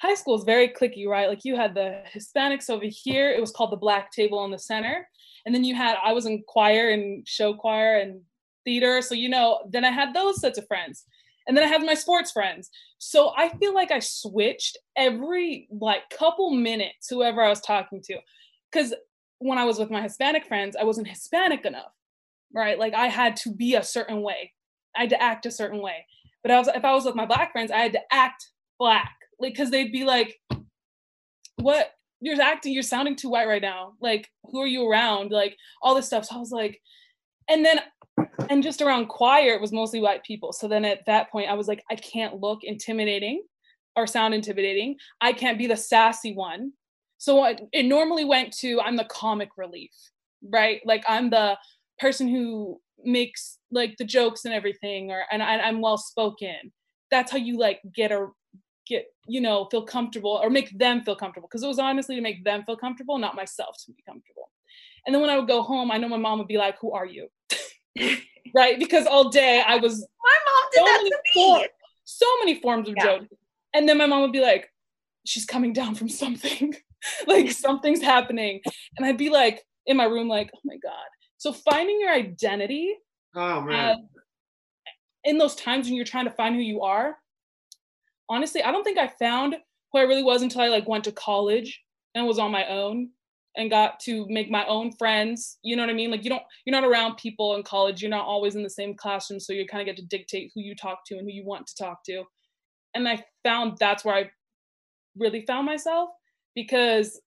high school is very cliquey, right? Like you had the Hispanics over here. It was called the black table in the center. And then you had, I was in choir and show choir and theater. So, you know, then I had those sets of friends. And then I had my sports friends. So I feel like I switched every like couple minutes, whoever I was talking to. Because when I was with my Hispanic friends, I wasn't Hispanic enough, right? Like I had to be a certain way. I had to act a certain way. But I was, if I was with my black friends, I had to act black, like because they'd be like, "What? You're acting. You're sounding too white right now. Like, who are you around? Like all this stuff." So I was like, and then, and just around choir, it was mostly white people. So then at that point, I was like, I can't look intimidating or sound intimidating. I can't be the sassy one. So it, it normally went to I'm the comic relief, right? Like I'm the person who makes like the jokes and everything, or and I, I'm well spoken. That's how you like get a get you know feel comfortable or make them feel comfortable because it was honestly to make them feel comfortable, not myself to be comfortable. And then when I would go home, I know my mom would be like, "Who are you?" right? Because all day I was My mom did so that to for- me. so many forms of Yeah. Jody. And then my mom would be like, she's coming down from something. like something's happening. And I'd be like in my room, like, oh my God. So finding your identity oh uh, man in those times when you're trying to find who you are, honestly, I don't think I found who I really was until I like went to college and was on my own and got to make my own friends. You know what I mean? Like you don't, you're not around people in college. You're not always in the same classroom, so you kind of get to dictate who you talk to and who you want to talk to. And I found that's where I really found myself because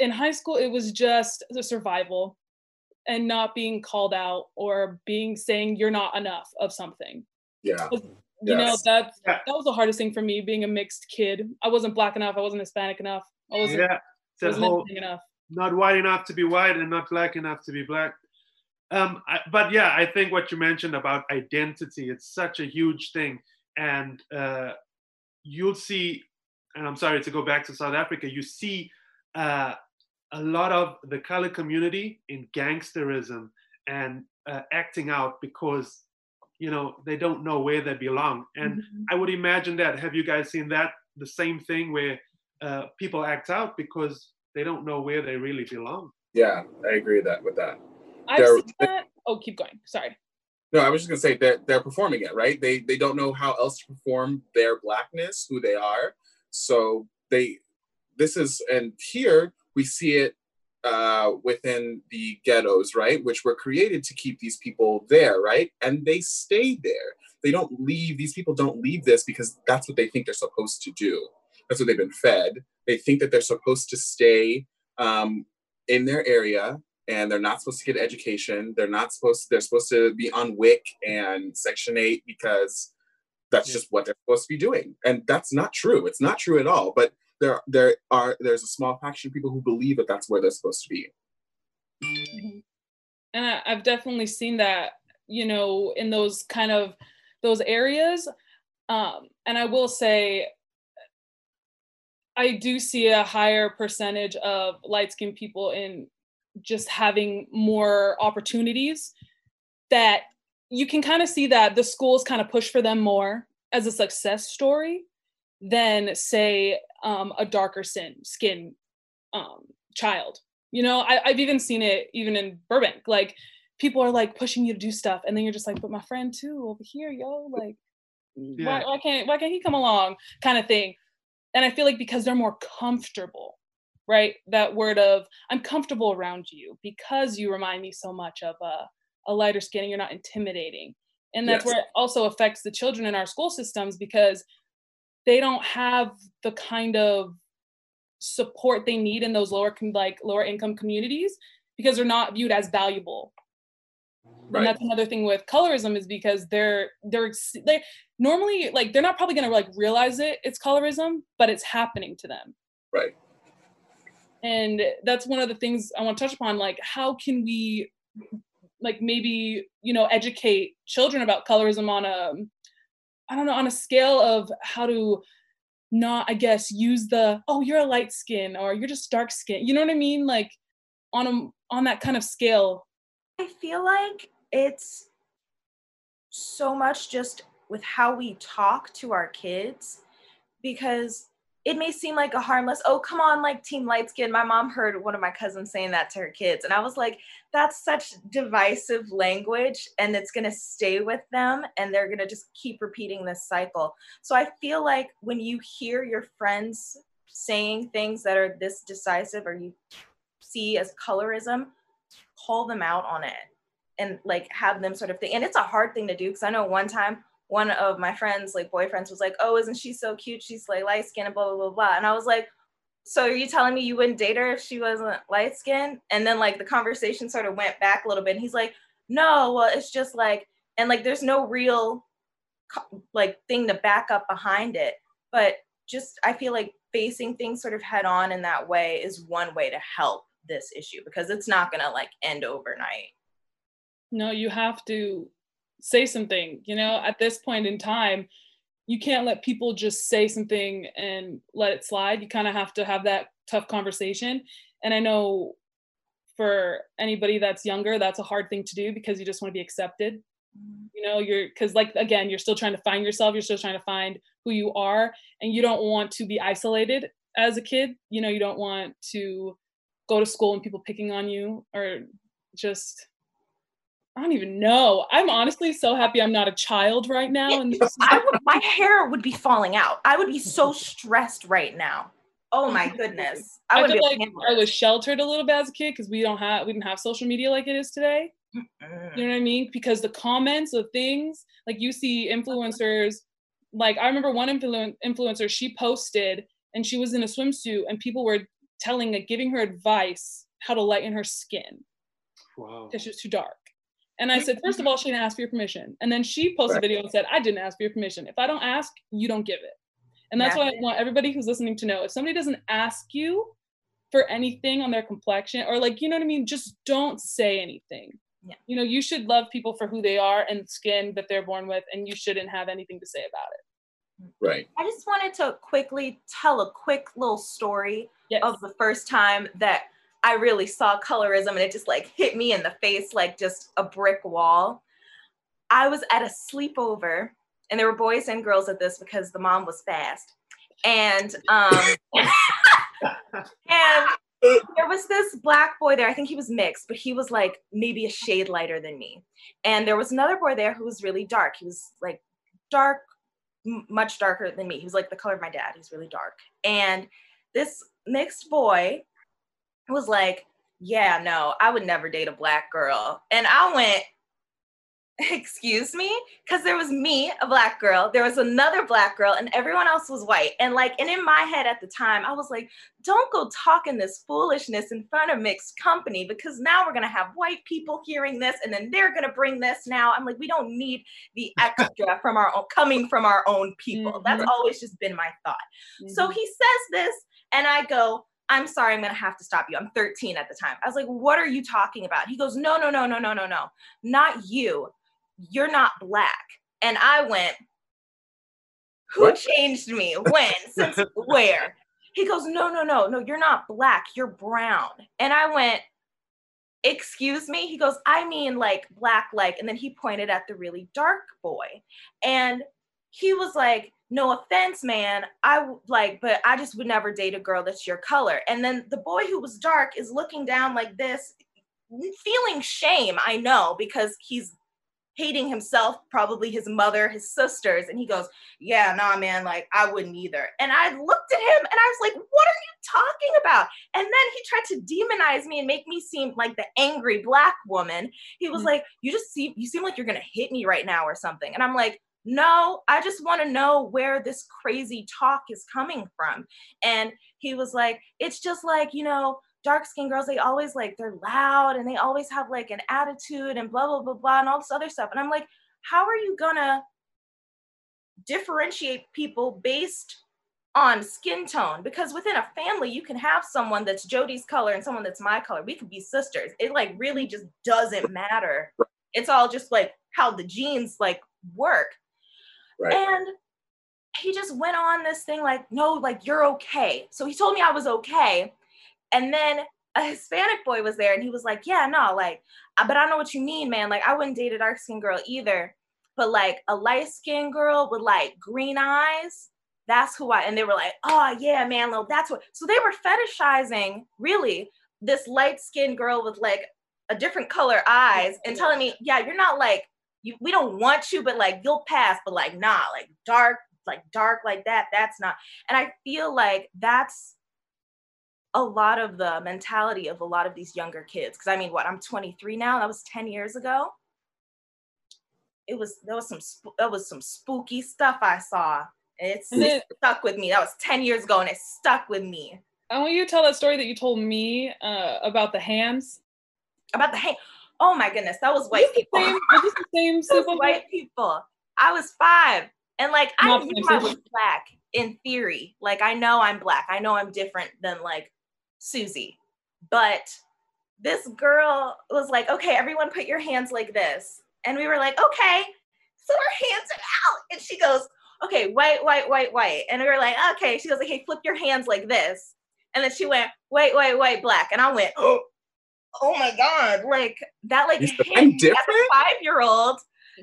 in high school it was just the survival and not being called out or being saying you're not enough of something. Yeah. you know that that was the hardest thing for me being a mixed kid. I wasn't black enough i wasn't hispanic enough i wasn't, yeah. Wasn't whole enough. not white enough to be white and not black enough to be black. Um, I, but yeah, I think what you mentioned about identity, it's such a huge thing. And uh, you'll see, and I'm sorry to go back to South Africa, you see uh, a lot of the color community in gangsterism and uh, acting out because you know they don't know where they belong. And mm-hmm. i would imagine that. Have you guys seen that? The same thing where uh, people act out because they don't know where they really belong. Yeah i agree that with that. I've they're, seen that. Oh keep going. Sorry. No i was just going to say that they're performing it right? They they don't know how else to perform their blackness who they are so they this is and here we see it uh, within the ghettos, right, which were created to keep these people there, right, and they stay there. They don't leave. These people don't leave this because that's what they think they're supposed to do. That's what they've been fed. They think that they're supposed to stay um, in their area and they're not supposed to get education. They're not supposed to, they're supposed to be on WIC and Section 8 because that's yeah. just what they're supposed to be doing. And that's not true. It's not true at all. But there there are there's a small faction of people who believe that that's where they're supposed to be. Mm-hmm. And I, I've definitely seen that, you know, in those kind of those areas. Um, and I will say, I do see a higher percentage of light skinned people in just having more opportunities that you can kind of see that the schools kind of push for them more as a success story than say um, a darker sin, skin um, child. You know, I, I've even seen it even in Burbank. Like people are like pushing you to do stuff, and then you're just like, but my friend too over here, yo, like, yeah. why, why can't why can't he come along? Kind of thing. And I feel like because they're more comfortable, right? That word of I'm comfortable around you because you remind me so much of a, a lighter skin and you're not intimidating. And that's yes. where it also affects the children in our school systems because they don't have the kind of support they need in those lower like lower income communities because they're not viewed as valuable right. and that's another thing with colorism is because they're they're they normally like they're not probably going to like realize it it's colorism but it's happening to them right and that's one of the things i want to touch upon like how can we like maybe you know educate children about colorism on a I don't know, on a scale of how to not, I guess, use the, oh, you're a light skin or you're just dark skin. You know what I mean? Like on a on that kind of scale. I feel like it's so much just with how we talk to our kids because it may seem like a harmless, oh, come on, like team light skin. My mom heard one of my cousins saying that to her kids. And I was like, that's such divisive language and it's going to stay with them and they're going to just keep repeating this cycle. So I feel like when you hear your friends saying things that are this decisive or you see as colorism, call them out on it and like have them sort of think. And it's a hard thing to do because I know one time one of my friends, like boyfriends, was like, "Oh, isn't she so cute? She's like light skinned and blah blah blah blah." And I was like, "So are you telling me you wouldn't date her if she wasn't light skinned?" And then like the conversation sort of went back a little bit. And he's like, "No, well, it's just like, and like there's no real like thing to back up behind it, but just I feel like facing things sort of head on in that way is one way to help this issue because it's not gonna like end overnight." No, you have to say something you know at this point in time you can't let people just say something and let it slide. You kind of have to have that tough conversation. And i know for anybody that's younger that's a hard thing to do because you just want to be accepted. Mm-hmm. you know you're because like again you're still trying to find yourself you're still trying to find who you are and you don't want to be isolated as a kid. You know you don't want to go to school and people picking on you or just I don't even know. I'm honestly so happy I'm not a child right now. And I would, my hair would be falling out. I would be so stressed right now. Oh my goodness. I, I feel like I was sheltered a little bit as a kid because we don't have we didn't have social media like it is today. Mm-mm. You know what I mean? Because the comments of things like you see influencers, like I remember one influ- influencer, she posted and she was in a swimsuit and people were telling, like, giving her advice how to lighten her skin. Wow. Because she was too dark. And I said, first of all, she didn't ask for your permission. And then she posted right. a video and said, I didn't ask for your permission. If I don't ask, you don't give it. And that's what I want everybody who's listening to know. If somebody doesn't ask you for anything on their complexion, or like, you know what I mean, just don't say anything. Yeah. You know, you should love people for who they are and skin that they're born with, and you shouldn't have anything to say about it. Right. I just wanted to quickly tell a quick little story Yes. of the first time that I really saw colorism and it just like hit me in the face like just a brick wall. I was at a sleepover and there were boys and girls at this because the mom was fast. And um and there was this black boy there. I think he was mixed, but he was like maybe a shade lighter than me. And there was another boy there who was really dark. He was like dark, much darker than me. He was like the color of my dad. He's really dark. And this mixed boy was like, Yeah, no, I would never date a black girl. And I went, Excuse me? Because there was me, a black girl, there was another black girl, and everyone else was white. And like, and in my head at the time, I was like, Don't go talking this foolishness in front of mixed company because now we're going to have white people hearing this, and then they're going to bring this now. I'm like, We don't need the extra from our own, coming from our own people. That's Mhm. always just been my thought. So Mhm. he says this, and I go, I'm sorry, I'm gonna have to stop you. I'm 13 at the time. I was like, What are you talking about? He goes, No, no, no, no, no, no, no, not you. You're not black. And I went, Who What? changed me? When? Since where? He goes, No, no, no, no, you're not black. You're brown. And I went, Excuse me? He goes, I mean, like black, like, and then he pointed at the really dark boy. And he was like, no offense, man. I like, but I just would never date a girl that's your color. And then the boy who was dark is looking down like this, feeling shame, I know, because he's hating himself, probably his mother, his sisters. And he goes, Yeah, nah, man, like I wouldn't either. And I looked at him and I was like, What are you talking about? And then he tried to demonize me and make me seem like the angry black woman. He was Mhm. like, You just seem you seem like you're gonna hit me right now or something. And I'm like, no, I just want to know where this crazy talk is coming from. And he was like, it's just like, you know, dark skinned girls, they always like, they're loud and they always have like an attitude and blah, blah, blah, blah, and all this other stuff. And I'm like, how are you gonna differentiate people based on skin tone? Because within a family, you can have someone that's Jody's color and someone that's my color. We could be sisters. It like really just doesn't matter. It's all just like how the genes like work. Right. And he just went on this thing like, no, like you're okay. So he told me I was okay. And then a Hispanic boy was there and he was like, yeah, no, like, "Uh, but I know what you mean, man. Like, I wouldn't date a dark skinned girl either. But like a light skinned girl with like green eyes, that's who I, and they were like, oh yeah, man, well, that's what. So they were fetishizing really this light skinned girl with like a different color eyes and telling me, yeah, you're not like, you, we don't want you, but like you'll pass, but like nah, like dark, like dark like that, that's not. And I feel like that's a lot of the mentality of a lot of these younger kids. Cause I mean, what, I'm 23 now, that was 10 years ago. It was, there was some, that was some spooky stuff I saw. And it's, And it stuck with me. That was 10 years ago and it stuck with me. I want you to tell that story that you told me uh, about the hands. About the hang. Oh my goodness, that was white people. same, was the same sleepover? white people. I was five. And like I Not knew I was black in theory. Like I know I'm black. I know I'm different than like Susie. But this girl was like, okay, everyone put your hands like this. And we were like, okay. So our hands are out. And she goes, okay, white, white, white, white. And we were like, okay. She goes, okay, flip your hands like this. And then she went, white, white, white, black. And I went, oh, oh my God. Like that like hit "I'm as a different?" five-year-old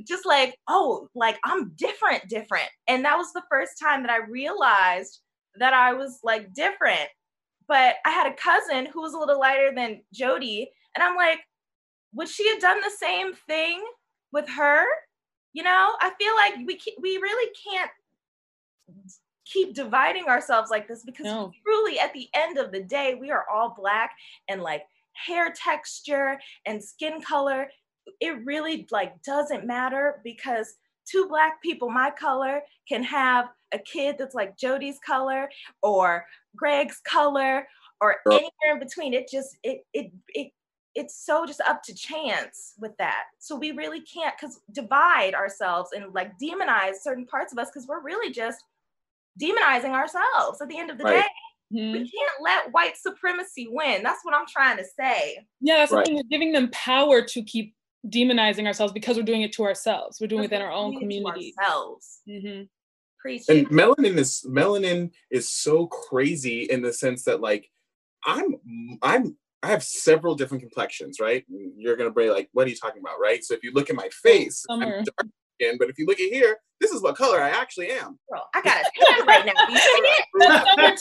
just like, oh, like I'm different, different. And that was the first time that I realized that I was like different. But I had a cousin who was a little lighter than Jody. And I'm like, would she have done the same thing with her? You know, I feel like we ca- we really can't keep dividing ourselves like this because No. truly at the end of the day we are all black and like hair texture and skin color it really like doesn't matter because two black people my color can have a kid that's like Jody's color or Greg's color or anywhere in between. It just it it it it's so just up to chance with that. So we really can't because divide ourselves and like demonize certain parts of us because we're really just demonizing ourselves at the end of the Right. day Mhm. we can't let white supremacy win that's what i'm trying to say Yeah, that's Right. the thing. You're giving them power to keep demonizing ourselves because we're doing it to ourselves. We're doing it within our own community. Ourselves. Mm-hmm. And melanin is melanin is so crazy in the sense that like I'm I'm I have several different complexions, right? You're gonna be like, what are you talking about, right? So if you look at my face, I'm dark skin, but if you look at here, this is what color I actually am. Girl, I got a tan right now.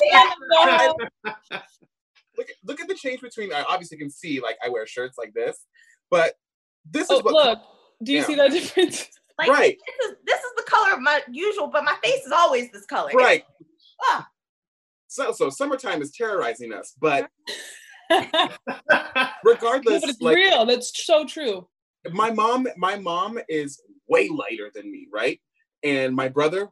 look, at, look at the change between. I obviously can see like I wear shirts like this, but this is oh, what. Look, do you yeah. see that difference? Like, right. This is, this is the color of my usual, but my face is always this color. Right. Ah. So so summertime is terrorizing us, but regardless, no, but it's like, real. That's so true. My mom, my mom is way lighter than me, right? And my brother,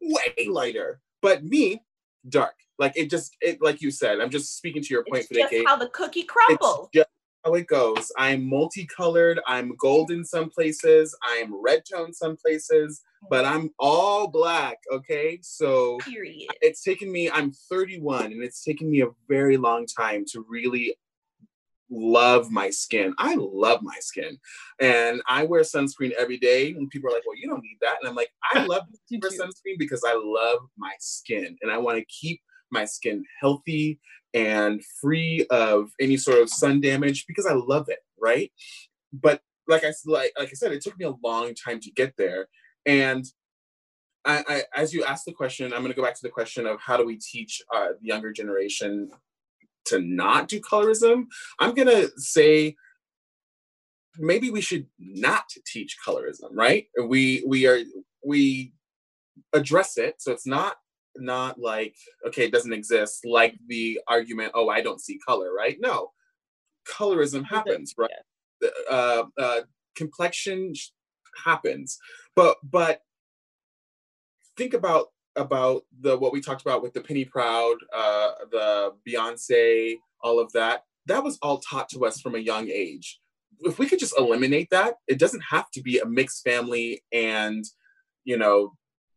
way lighter. But me, dark. Like it just, it like you said. I'm just speaking to your point it's for just how the cookie crumbles. It's just how it goes. I'm multicolored. I'm gold in some places. I'm red tone some places, but I'm all black. Okay, so Period. it's taken me. I'm 31, and it's taken me a very long time to really love my skin. I love my skin, and I wear sunscreen every day. And people are like, "Well, you don't need that," and I'm like, "I love wear sunscreen because I love my skin, and I want to keep my skin healthy and free of any sort of sun damage because I love it, right? But like I like like I said, it took me a long time to get there. And I, I as you asked the question, I'm going to go back to the question of how do we teach uh, the younger generation to not do colorism? I'm going to say maybe we should not teach colorism, right? We we are we address it, so it's not not like okay it doesn't exist like the argument oh i don't see color right no colorism happens right uh, uh, complexion happens but but think about about the what we talked about with the penny proud uh the beyonce all of that that was all taught to us from a young age if we could just eliminate that it doesn't have to be a mixed family and you know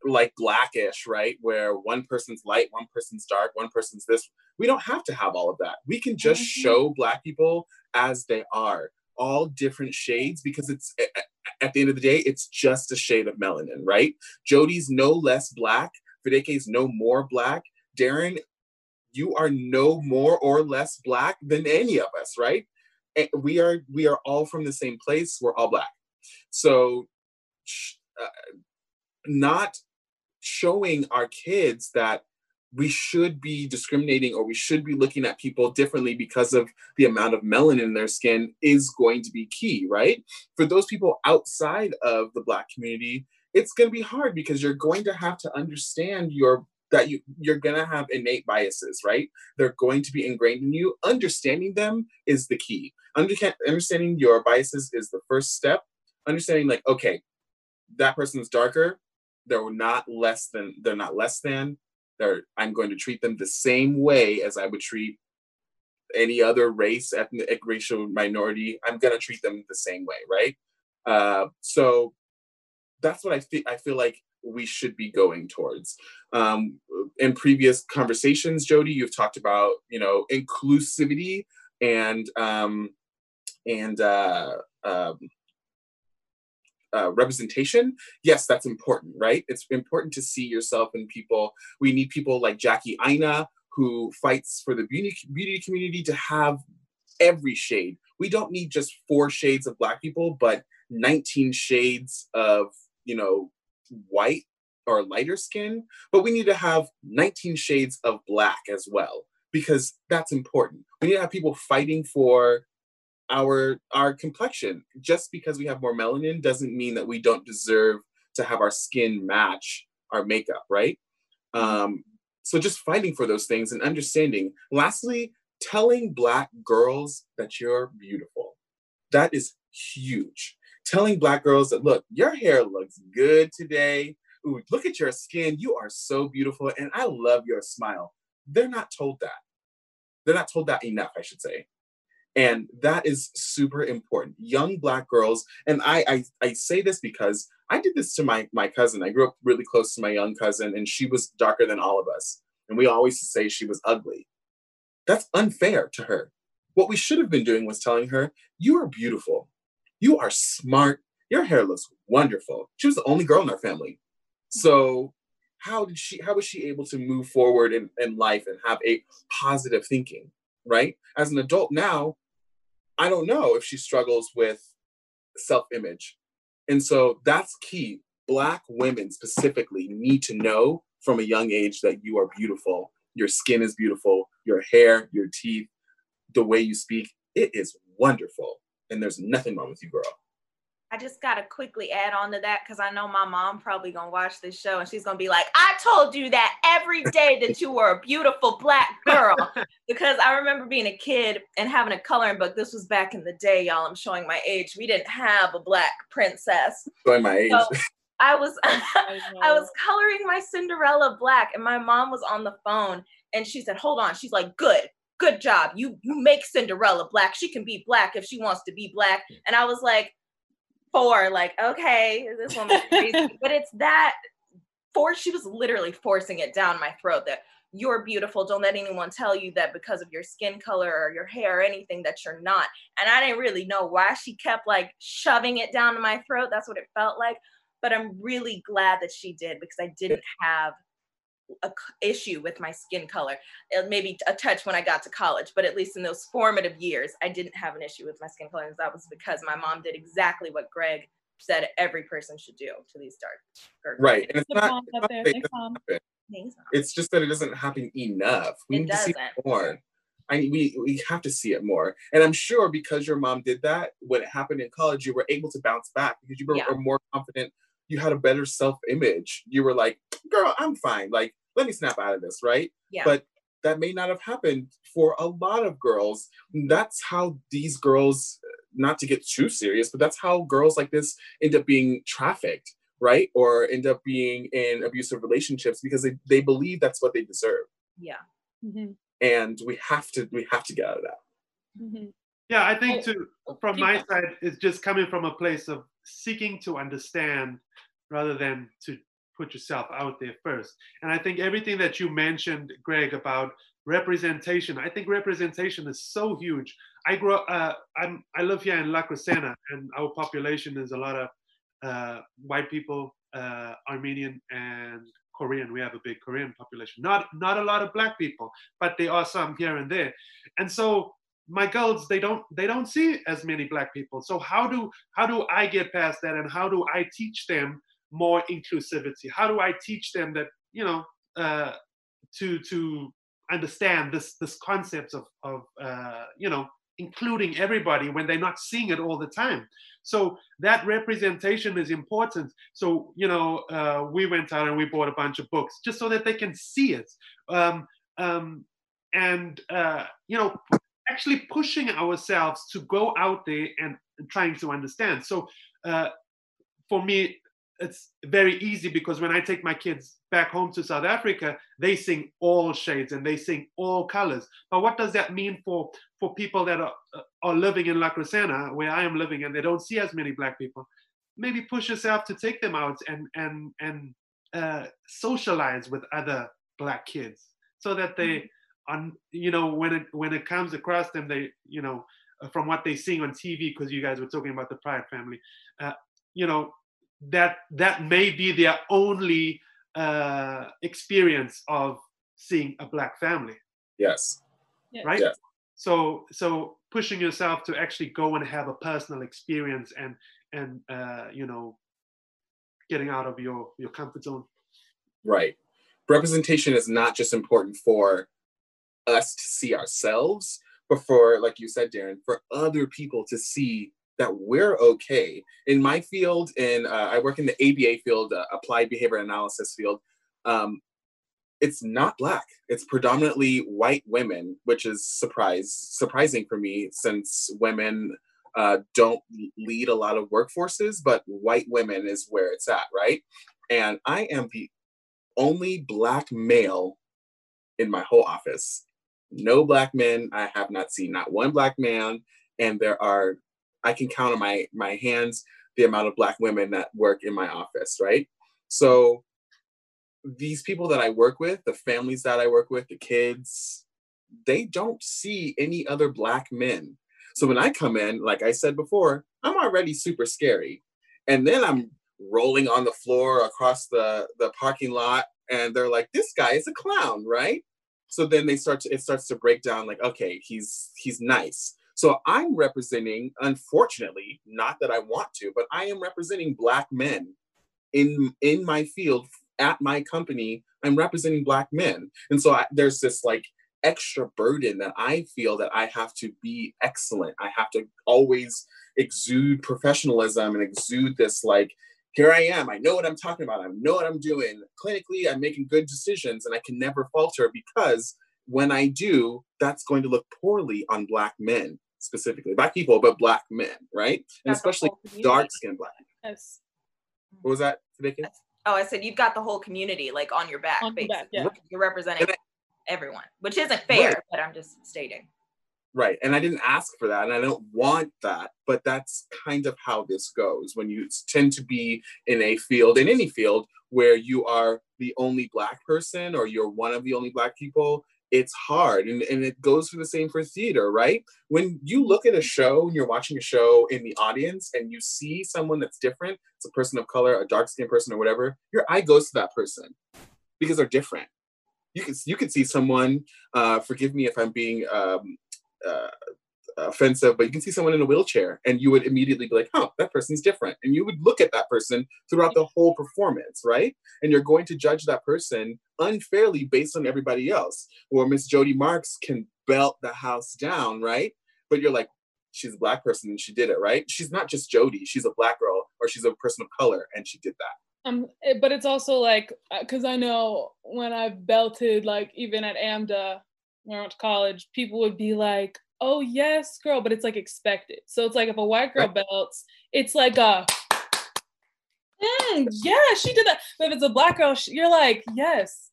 like blackish, right? Where one person's light, one person's dark, one person's this. We don't have to have all of that. We can just mm-hmm. show black people as they are, all different shades, because it's at the end of the day, it's just a shade of melanin, right? Jody's no less black. Is no more black. Darren, you are no more or less black than any of us, right? And we are we are all from the same place. We're all black. So, uh, not showing our kids that we should be discriminating or we should be looking at people differently because of the amount of melanin in their skin is going to be key, right? For those people outside of the Black community, it's going to be hard because you're going to have to understand your that you you're going to have innate biases right? They're going to be ingrained in you. Understanding them is the key. Understanding your biases is the first step. Understanding like okay that person's darker. They're not less than they're not less than. They're i'm going to treat them the same way as i would treat any other race ethnic racial minority. I'm going to treat them the same way right? Uh, so that's what i feel i feel like we should be going towards um, in previous conversations jody you've talked about you know inclusivity and um, and uh, um, uh, representation, yes, that's important, right? It's important to see yourself in people. We need people like Jackie Aina, who fights for the beauty, beauty community to have every shade. We don't need just four shades of Black people, but 19 shades of, you know, white or lighter skin. But we need to have 19 shades of Black as well, because that's important. We need to have people fighting for our our complexion. Just because we have more melanin doesn't mean that we don't deserve to have our skin match our makeup, right? Um, so just fighting for those things and understanding. Lastly, telling black girls that you're beautiful. That is huge. Telling black girls that look, your hair looks good today. Ooh, look at your skin. You are so beautiful. And I love your smile. They're not told that. They're not told that enough, I should say. And that is super important. Young black girls, and I, I, I say this because I did this to my, my cousin. I grew up really close to my young cousin, and she was darker than all of us. And we always say she was ugly. That's unfair to her. What we should have been doing was telling her, You are beautiful. You are smart. Your hair looks wonderful. She was the only girl in our family. So how did she how was she able to move forward in, in life and have a positive thinking? Right? As an adult now, I don't know if she struggles with self-image. And so that's key. Black women specifically need to know from a young age that you are beautiful. Your skin is beautiful, your hair, your teeth, the way you speak, it is wonderful. And there's nothing wrong with you, girl. I just gotta quickly add on to that because I know my mom probably gonna watch this show and she's gonna be like, I told you that every day that you were a beautiful black girl. because I remember being a kid and having a coloring book. This was back in the day, y'all. I'm showing my age. We didn't have a black princess. Showing my age. So I was I, I was coloring my Cinderella black, and my mom was on the phone and she said, Hold on. She's like, Good, good job. You you make Cinderella black. She can be black if she wants to be black. And I was like, four, like, okay, this woman's crazy. but it's that force, she was literally forcing it down my throat that you're beautiful. Don't let anyone tell you that because of your skin color or your hair or anything that you're not. And I didn't really know why she kept like shoving it down my throat. That's what it felt like. But I'm really glad that she did because I didn't have a issue with my skin color. Uh, maybe a touch when I got to college, but at least in those formative years, I didn't have an issue with my skin color. And that was because my mom did exactly what Greg said every person should do to these dark. Right, and it's not, it's, not it's just that it doesn't happen enough. We it need doesn't. to see it more. I we we have to see it more. And I'm sure because your mom did that when it happened in college, you were able to bounce back because you were, yeah. were more confident you had a better self image. You were like, girl, I'm fine. Like, let me snap out of this, right? Yeah. But that may not have happened for a lot of girls. That's how these girls, not to get too serious, but that's how girls like this end up being trafficked, right? Or end up being in abusive relationships because they, they believe that's what they deserve. Yeah. Mm-hmm. And we have to we have to get out of that. Mm-hmm. Yeah, I think oh, to oh, from my side, it's just coming from a place of seeking to understand rather than to put yourself out there first. And I think everything that you mentioned, Greg, about representation, I think representation is so huge. I grew up, uh, I'm, I live here in La Crescenta, and our population is a lot of uh, white people, uh, Armenian and Korean. We have a big Korean population. Not not a lot of black people, but there are some here and there. And so my girls they don't they don't see as many black people. So how do how do i get past that? And how do i teach them more inclusivity? How do i teach them that you know uh, to to understand this this concept of of uh, you know including everybody when they're not seeing it all the time? So that representation is important. So you know uh, we went out and we bought a bunch of books just so that they can see it. Um, um, and uh, you know actually pushing ourselves to go out there and trying to understand. So uh, for me, it's very easy because when I take my kids back home to South Africa, they sing all shades and they sing all colors. But what does that mean for for people that are are living in La Crescenta, where I am living, and they don't see as many black people? Maybe push yourself to take them out and and and uh, socialize with other black kids so that they mm-hmm on you know when it when it comes across them they you know uh, from what they seeing on tv because you guys were talking about the Proud family uh, you know that that may be their only uh, experience of seeing a black family. Yes. Right? Yes. so so pushing yourself to actually go and have a personal experience and and uh, you know getting out of your your comfort zone. Right. Representation is not just important for us to see ourselves, but for, like you said, Darren, for other people to see that we're okay. In my field, in uh, I work in the ABA field, uh, applied behavior analysis field. Um, it's not black. It's predominantly white women, which is surprise surprising for me since women uh, don't lead a lot of workforces, but white women is where it's at, right? And I am the only black male in my whole office no black men. I have not seen not one black man, and there are I can count on my my hands the amount of black women that work in my office, right? So these people that I work with, the families that I work with, the kids, they don't see any other black men. So when I come in, like I said before, I'm already super scary. And then I'm rolling on the floor across the, the parking lot and they're like, this guy is a clown, right? So then they start to, it starts to break down like, okay, he's, he's nice. So I'm representing, unfortunately, not that I want to, but I am representing black men in, in my field at my company. I'm representing black men. And so I, there's this like extra burden that I feel that I have to be excellent. I have to always exude professionalism and exude this like, here I am. I know what I'm talking about. I know what I'm doing. Clinically, I'm making good decisions and I can never falter because when I do, that's going to look poorly on Black men specifically, Black people, but Black men, right? And especially dark skinned Black. Yes. What was that, Oh, I said you've got the whole community like on your back. On basically. Back, yeah. You're representing everyone, which isn't fair, right. but I'm just stating. Right. And I didn't ask for that and I don't want that, but that's kind of how this goes when you tend to be in a field, in any field, where you are the only Black person or you're one of the only Black people. It's hard. And, and it goes for the same for theater, right? When you look at a show and you're watching a show in the audience and you see someone that's different, it's a person of color, a dark skinned person, or whatever, your eye goes to that person because they're different you can you can see someone. Uh, forgive me if I'm being um, uh, offensive, but you can see someone in a wheelchair and you would immediately be like, oh, that person's different. And you would look at that person throughout the whole performance, right? And you're going to judge that person unfairly based on everybody else. Or Miss Jody Marks can belt the house down, right? But you're like, she's a black person and she did it, right? She's not just Jody, she's a black girl or she's a person of color and she did that. Um, but it's also like, because uh, I know when I've belted, like even at AMDA, when I went to college, people would be like, oh yes, girl, but it's like expected. So it's like if a white girl belts, it's like a mm, yeah, she did that. But if it's a black girl, you're like, yes,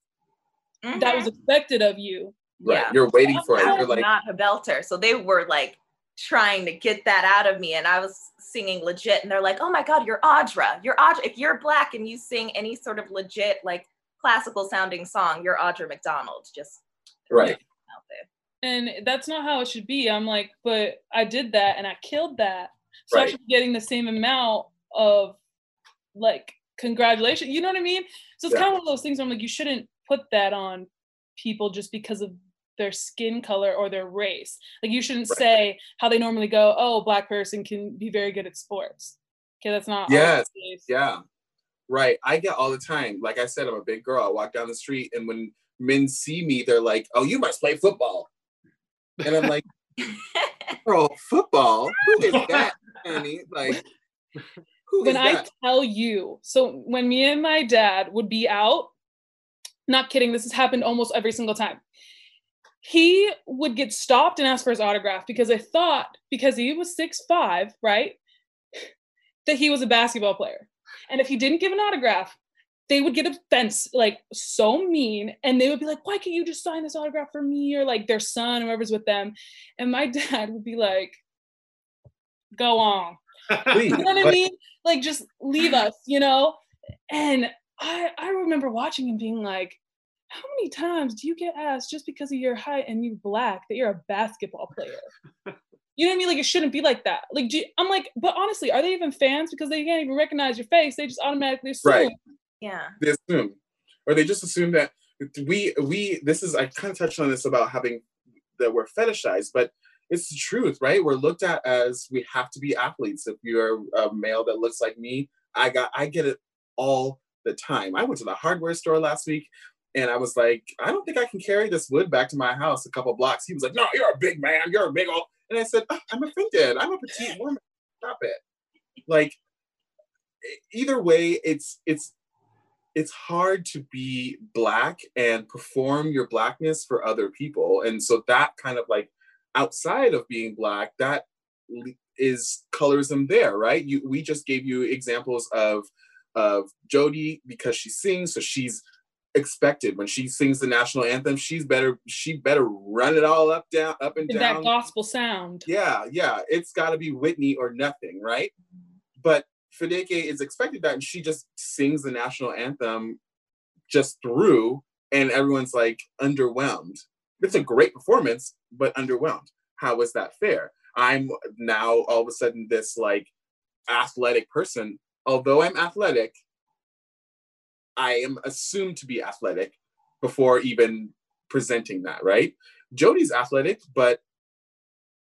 mm-hmm. that was mm-hmm. expected of you. Right. Yeah. You're waiting for it. You're like not a belter. So they were like trying to get that out of me. And I was singing legit. And they're like, oh my God, you're Audra. You're Audra. If you're black and you sing any sort of legit, like classical sounding song, you're Audra McDonald. Just right out there. And that's not how it should be. I'm like, but I did that and I killed that. So right. I should be getting the same amount of like congratulations. You know what I mean? So it's yeah. kind of one of those things where I'm like, you shouldn't put that on people just because of their skin color or their race. Like you shouldn't right. say how they normally go, oh, black person can be very good at sports. Okay, that's not yes. Yeah. Right. I get all the time. Like I said, I'm a big girl. I walk down the street and when men see me, they're like, "Oh, you must play football," and I'm like, "Bro, football? Who is that, honey? Like, who when I tell you, so when me and my dad would be out, not kidding, this has happened almost every single time. He would get stopped and ask for his autograph because I thought because he was six five, right, that he was a basketball player. And if he didn't give an autograph, they would get offense like so mean and they would be like why can't you just sign this autograph for me or like their son whoever's with them and my dad would be like go on you know what i mean like just leave us you know and i i remember watching him being like how many times do you get asked just because of your height and you black that you're a basketball player you know what I mean? Like it shouldn't be like that. Like you, I'm like, but honestly, are they even fans because they can't even recognize your face? They just automatically assume right. Yeah. They assume, or they just assume that we we this is I kind of touched on this about having that we're fetishized, but it's the truth, right? We're looked at as we have to be athletes. If you're a male that looks like me, I got I get it all the time. I went to the hardware store last week and I was like, I don't think I can carry this wood back to my house a couple blocks. He was like, No, you're a big man. You're a big old. And I said, oh, I'm offended. I'm a petite woman. Stop it. Like, either way, it's it's it's hard to be black and perform your blackness for other people. And so that kind of like outside of being black that is colorism there right? You we just gave you examples of of jody because she sings so she's expected. When she sings the national anthem she's better she better run it all up down up and down that gospel sound. Yeah yeah it's got to be whitney or nothing right? But Fadeke is expected that, and she just sings the national anthem just through, and everyone's like underwhelmed. It's a great performance, but underwhelmed. How is that fair? I'm now all of a sudden this like athletic person. Although I'm athletic, I am assumed to be athletic before even presenting that, right? Jody's athletic, but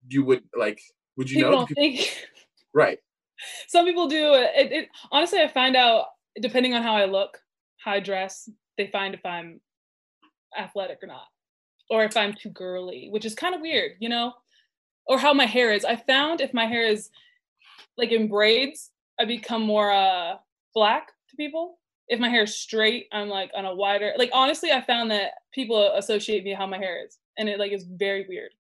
you would like, would you People know? don't think. Right. Some people do. It, it honestly, I find out depending on how I look, how I dress, they find if I'm athletic or not, or if I'm too girly, which is kind of weird, you know, or how my hair is. I found if my hair is like in braids, I become more uh black to people. If my hair is straight, I'm like on a wider. Like honestly, I found that people associate me how my hair is, and it like is very weird.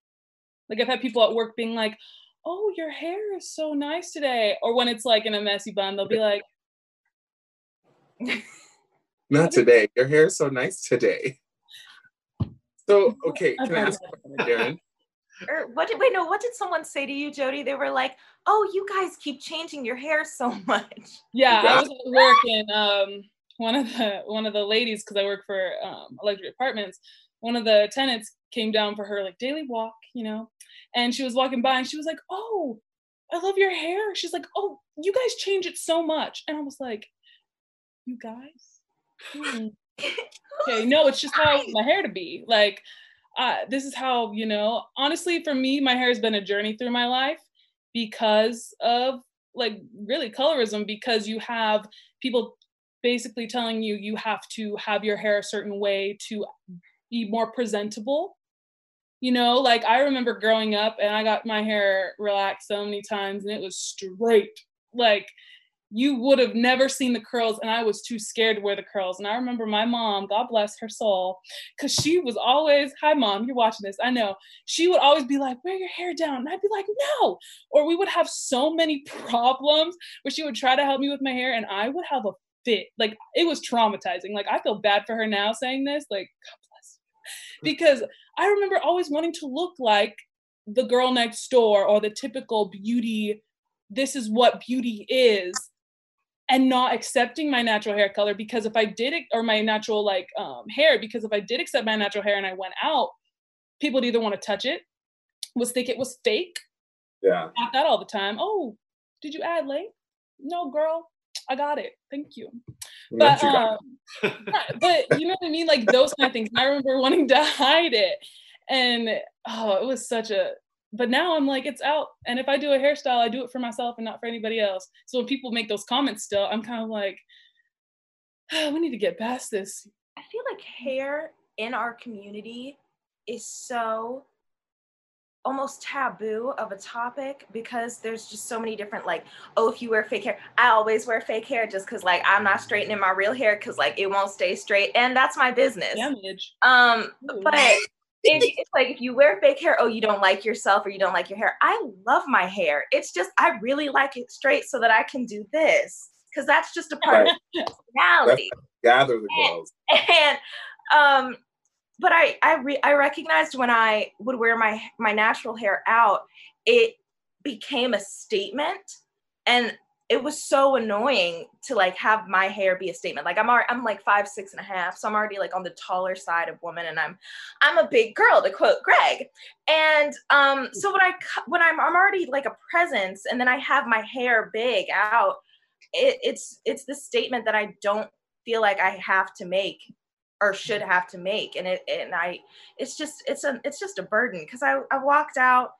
Like I've had people at work being like, "Oh, your hair is so nice today," or when it's like in a messy bun, they'll be like, Not today. Your hair is so nice today. So, okay, I've can I ask a question, Darren? Or what did wait no, what did someone say to you, Jody? They were like, Oh, you guys keep changing your hair so much. Yeah, Yeah. I was at work and um, one of the one of the ladies, because I work for um, luxury apartments, one of the tenants came down for her like daily walk, you know, and she was walking by and she was like, "Oh, I love your hair." She's like, "Oh, you guys change it so much," and I was like, "You guys." Hmm. Okay, no, it's just how I want my hair to be. Like, uh, this is how you know. Honestly, for me, my hair has been a journey through my life because of like really colorism. Because you have people basically telling you you have to have your hair a certain way to be more presentable. You know, like I remember growing up and I got my hair relaxed so many times and it was straight. Like you would have never seen the curls and I was too scared to wear the curls. And I remember my mom, God bless her soul, because she was always, hi mom, you're watching this, I know. She would always be like, wear your hair down. And I'd be like, no. Or we would have so many problems where she would try to help me with my hair and I would have a fit. Like it was traumatizing. Like I feel bad for her now saying this. Like. Because I remember always wanting to look like the girl next door or the typical beauty. This is what beauty is and not accepting my natural hair color because if I did it or my natural like um, hair because if I did accept my natural hair and I went out, people would either want to touch it, was think it was fake, Yeah. not that all the time. Oh, did you add late? No, girl, I got it. Thank you. But you um, right, but you know what I mean? Like those kind of things. I remember wanting to hide it, and oh, it was such a. But now I'm like, it's out. And if I do a hairstyle, I do it for myself and not for anybody else. So when people make those comments, still, I'm kind of like, oh, we need to get past this. I feel like hair in our community is so almost taboo of a topic because there's just so many different like oh if you wear fake hair i always wear fake hair just because like i'm not straightening my real hair because like it won't stay straight and that's my business Damage. um Ooh. but if, it's like if you wear fake hair oh you don't like yourself or you don't like your hair i love my hair it's just i really like it straight so that i can do this because that's just a part of personality Gather the girls. and um but i i re- i recognized when i would wear my my natural hair out it became a statement. And it was so annoying to like have my hair be a statement. Like i'm already, i'm like five six and a half so i'm already like on the taller side of woman and i'm i'm a big girl to quote greg. And um so when I when I'm i'm already like a presence and then i have my hair big out it, it's it's the statement that i don't feel like i have to make or should have to make and it and i it's just it's a it's just a burden because i i walked out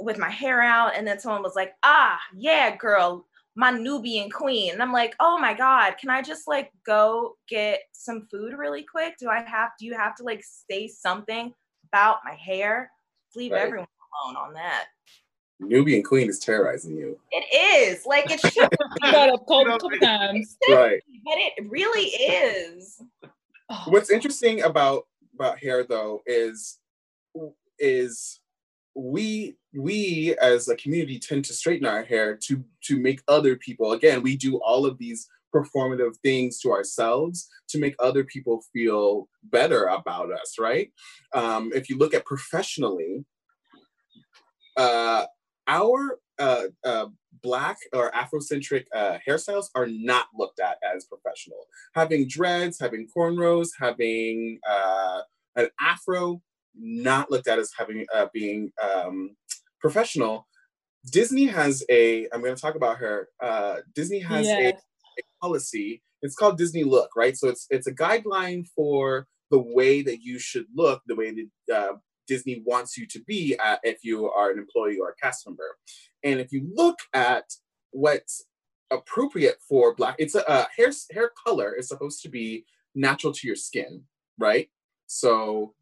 with my hair out and then someone was like ah yeah girl my nubian queen and i'm like oh my god can i just like go get some food really quick do i have do you have to like say something about my hair leave Right. everyone alone on that Nubian Queen is terrorizing you. it is like it should I got up cold a couple times. Right. but it really is Oh, What's interesting about about hair though is is we we as a community tend to straighten our hair to to make other people again we do all of these performative things to ourselves to make other people feel better about us right? Um, if you look at professionally uh, our uh, uh, black or afrocentric uh, hairstyles are not looked at as professional having dreads having cornrows having uh, an afro not looked at as having uh, being um, professional, Disney has a. I'm going to talk about her. Uh, Disney has yes. a, a policy. It's called Disney Look, right? So it's it's a guideline for the way that you should look, the way that uh, Disney wants you to be at, if you are an employee or a cast member. And if you look at what's appropriate for black, it's a, a hair hair color is supposed to be natural to your skin, right? So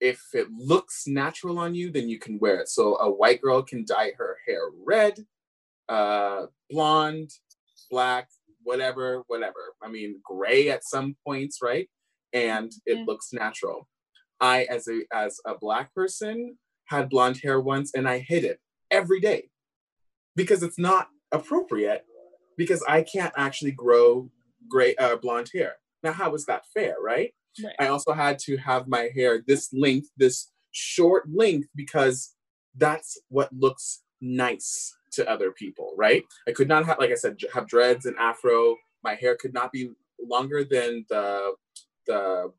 if it looks natural on you, then you can wear it. So a white girl can dye her hair red, uh, blonde, black, whatever, whatever. I mean, gray at some points, right? And it mm-hmm. looks natural. I, as a as a black person, had blonde hair once, and I hid it every day because it's not appropriate. Because I can't actually grow gray uh, blonde hair. Now, how is that fair, right? right? I also had to have my hair this length, this short length, because that's what looks nice to other people, right? I could not have, like I said, have dreads and afro. My hair could not be longer than the the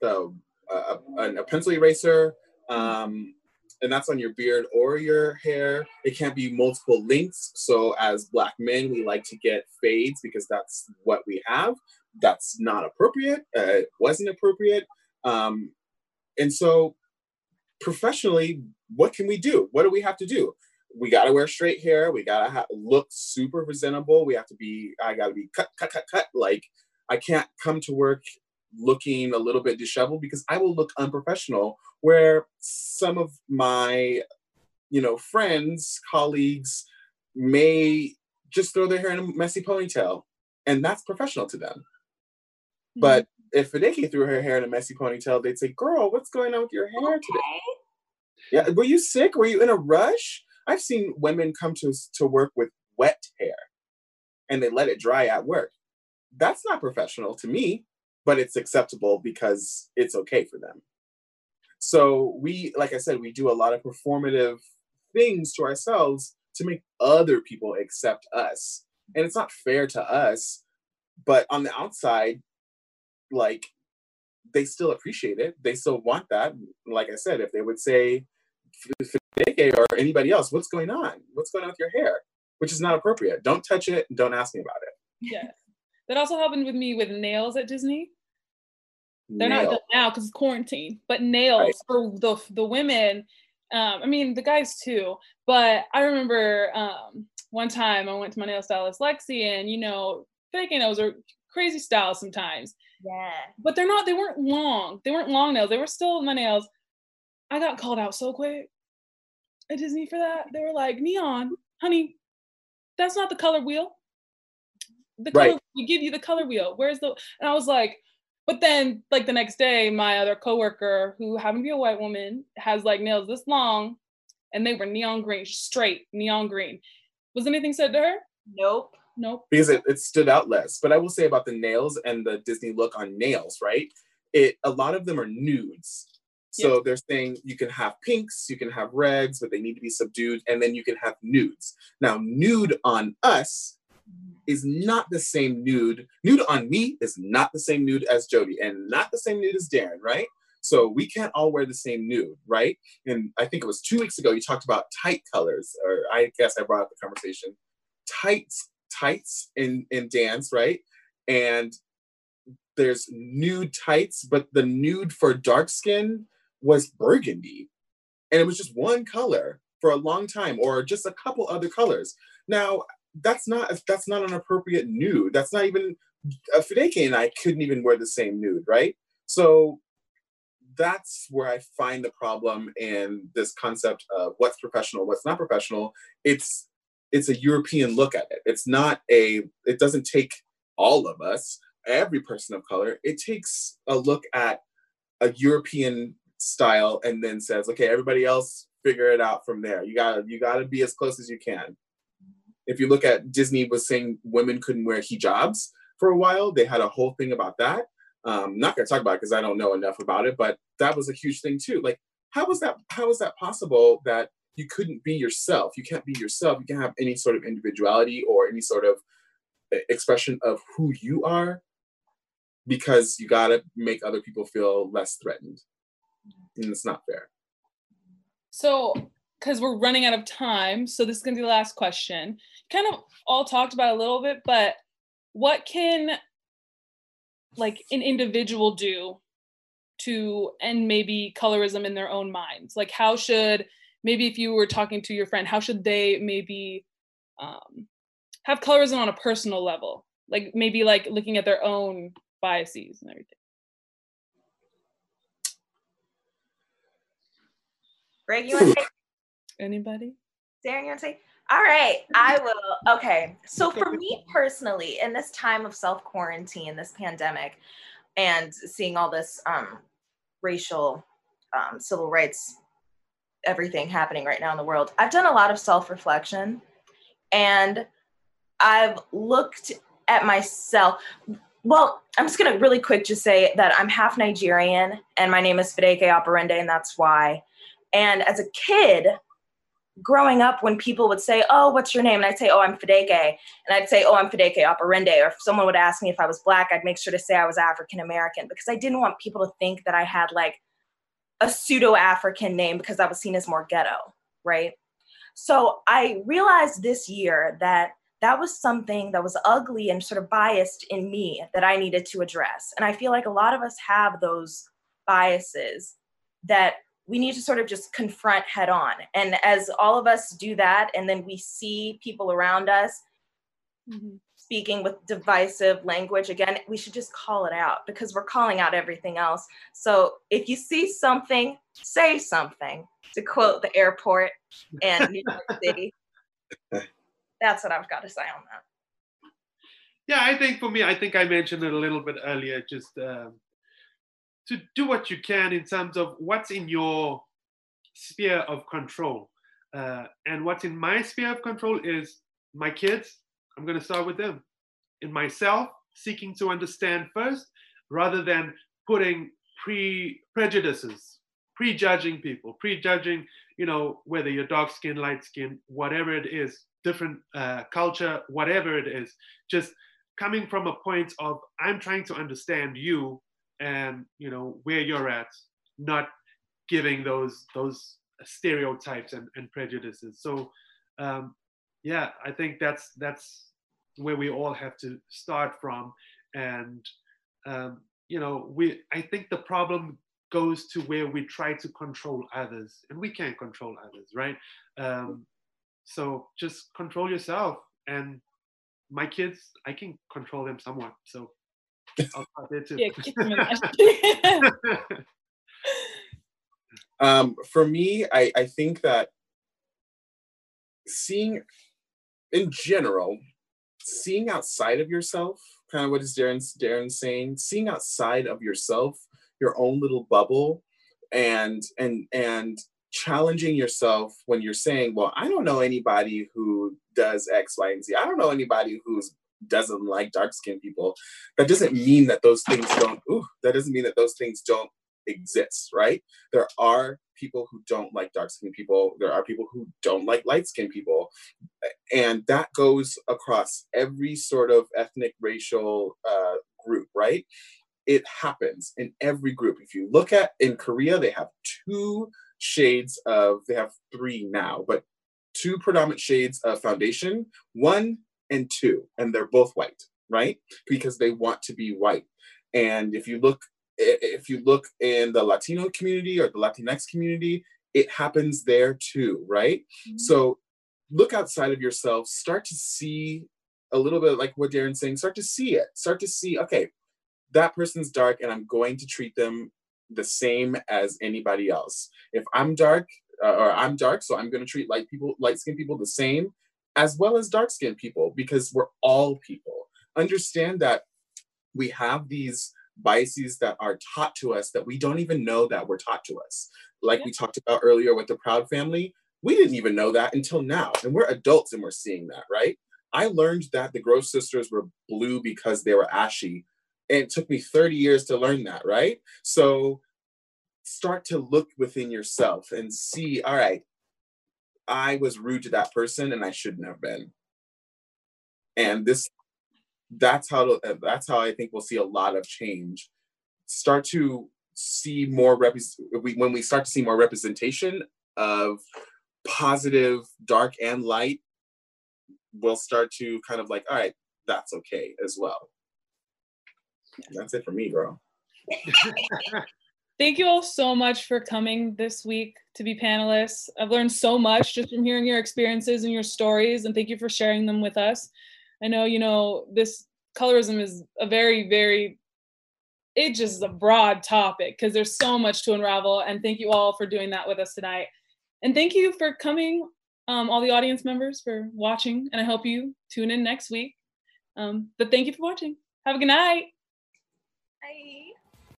the uh, a, a pencil eraser, um, and that's on your beard or your hair. It can't be multiple lengths. So as black men, we like to get fades because that's what we have. That's not appropriate. Uh, it wasn't appropriate. Um, and so professionally, what can we do? What do we have to do? We got to wear straight hair. We got to ha- look super presentable. We have to be, I got to be cut, cut, cut, cut. Like I can't come to work looking a little bit disheveled because I will look unprofessional. Where some of my, you know, friends, colleagues may just throw their hair in a messy ponytail, and that's professional to them. Mm-hmm. But if Fideke threw her hair in a messy ponytail, they'd say, "Girl, what's going on with your hair okay. today?" Yeah, were you sick? Were you in a rush? I've seen women come to to work with wet hair, and they let it dry at work. That's not professional to me but it's acceptable because it's okay for them. So we, like I said, we do a lot of performative things to ourselves to make other people accept us. And it's not fair to us, but on the outside, like they still appreciate it. They still want that. Like I said, if they would say Fideke or anybody else, what's going on? What's going on with your hair? Which is not appropriate. Don't touch it. Don't ask me about it. Yeah. That also happened with me with nails at Disney. They're Nail. not done now because it's quarantine, but nails right. for the the women. Um, I mean the guys too. But I remember um, one time I went to my nail stylist Lexi, and you know, fake nails are crazy styles sometimes. Yeah. But they're not. They weren't long. They weren't long nails. They were still my nails. I got called out so quick at Disney for that. They were like, "Neon, honey, that's not the color wheel. The color right. we give you the color wheel. Where's the?" And I was like, but then, like the next day, my other coworker, who happened to be a white woman, has like nails this long, and they were neon green, straight neon green. Was anything said to her? Nope. Nope. Because it, it stood out less. But I will say about the nails and the Disney look on nails, right? It a lot of them are nudes. So yep. they're saying you can have pinks, you can have reds, but they need to be subdued, and then you can have nudes. Now, nude on us is not the same nude. Nude on me is not the same nude as Jody and not the same nude as Darren, right? So we can't all wear the same nude, right? And I think it was two weeks ago you talked about tight colors, or I guess I brought up the conversation. Tights, tights in in dance, right? And there's nude tights, but the nude for dark skin was burgundy. And it was just one color for a long time, or just a couple other colors. Now, that's not that's not an appropriate nude. That's not even uh, Fideke and I couldn't even wear the same nude, right? So that's where I find the problem in this concept of what's professional, what's not professional. It's it's a European look at it. It's not a. It doesn't take all of us, every person of color. It takes a look at a European style and then says, okay, everybody else figure it out from there. You gotta you gotta be as close as you can if you look at Disney was saying women couldn't wear hijabs for a while. They had a whole thing about that. Um, not gonna talk about it because I don't know enough about it, but that was a huge thing too. Like, how was that? How is that possible that you couldn't be yourself? You can't be yourself. You can't have any sort of individuality or any sort of expression of who you are because you gotta make other people feel less threatened, and it's not fair. So, because we're running out of time, so this is gonna be the last question. Kind of all talked about a little bit, but what can like an individual do to end maybe colorism in their own minds? Like, how should maybe if you were talking to your friend, how should they maybe um, have colorism on a personal level? Like maybe like looking at their own biases and everything. Greg, you want to take? Anybody? Darren, you want to say? All right, I will. Okay, so for me personally, in this time of self quarantine, this pandemic, and seeing all this um, racial, um, civil rights, everything happening right now in the world, I've done a lot of self reflection, and I've looked at myself. Well, I'm just gonna really quick just say that I'm half Nigerian, and my name is Fideke Operende, and that's why. And as a kid, growing up, when people would say, Oh, what's your name? And I'd say, Oh, I'm Fideke. And I'd say, Oh, I'm Fideke Operende. Or if someone would ask me if I was Black, I'd make sure to say I was African American because I didn't want people to think that I had like a pseudo African name because I was seen as more ghetto, right? So I realized this year that that was something that was ugly and sort of biased in me that I needed to address. And I feel like a lot of us have those biases that we need to sort of just confront head on. And as all of us do that, and then we see people around us mm-hmm. speaking with divisive language, again, we should just call it out because we're calling out everything else. So if you see something, say something, to quote the airport and New York City. That's what I've got to say on that. Yeah, I think for me, I think I mentioned it a little bit earlier, just um, to do what you can in terms of what's in your sphere of control. Uh, and what's in my sphere of control is my kids. I'm going to start with them. In myself, seeking to understand first, rather than putting pre prejudices, prejudging people, prejudging, you know, whether you're dark skin, light skin, whatever it is, different uh, culture, whatever it is, just coming from a point of I'm trying to understand you and you know where you're at not giving those those stereotypes and, and prejudices. So um, yeah i think that's that's where we all have to start from. And um, you know we i think the problem goes to where we try to control others and we can't control others right? Um, so just control yourself and my kids i can control them somewhat. So um, for me, I, I think that seeing, in general, seeing outside of yourself, kind of what is Darren Darren saying, seeing outside of yourself, your own little bubble, and and and challenging yourself when you're saying, well, I don't know anybody who does X, Y, and Z. I don't know anybody who's doesn't like dark skinned people, that doesn't mean that those things don't, ooh, that doesn't mean that those things don't exist, right? There are people who don't like dark skinned people. There are people who don't like light skinned people. And that goes across every sort of ethnic, racial uh, group, right? It happens in every group. If you look at in Korea, they have two shades of, they have three now, but two predominant shades of foundation. One and two, and they're both white, right? Because they want to be white. And if you look, if you look in the Latino community or the Latinx community, it happens there too, right? Mm-hmm. So look outside of yourself, start to see a little bit like what Darren's saying, start to see it, start to see, okay, that person's dark and I'm going to treat them the same as anybody else. If I'm dark, uh, or I'm dark, so I'm going to treat light people, light skinned people the same as well as dark skinned people, because we're all people. Understand that we have these biases that are taught to us that we don't even know that were taught to us. Like yeah. we talked about earlier with the Proud family, we didn't even know that until now. And we're adults and we're seeing that, right? I learned that the Gross sisters were blue because they were ashy. And it took me 30 years to learn that, right? So start to look within yourself and see, all right, I was rude to that person and I shouldn't have been. And this, that's how uh, that's how I think we'll see a lot of change. Start to see more rep when we start to see more representation of positive, dark and light, we'll start to kind of like, all right, that's okay as well. That's it for me, bro. Thank you all so much for coming this week to be panelists. I've learned so much just from hearing your experiences and your stories, and thank you for sharing them with us. I know, you know, this colorism is a very, very, it just is a broad topic because there's so much to unravel. And thank you all for doing that with us tonight. And thank you for coming, um, all the audience members for watching. And I hope you tune in next week. Um, but thank you for watching. Have a good night. Bye.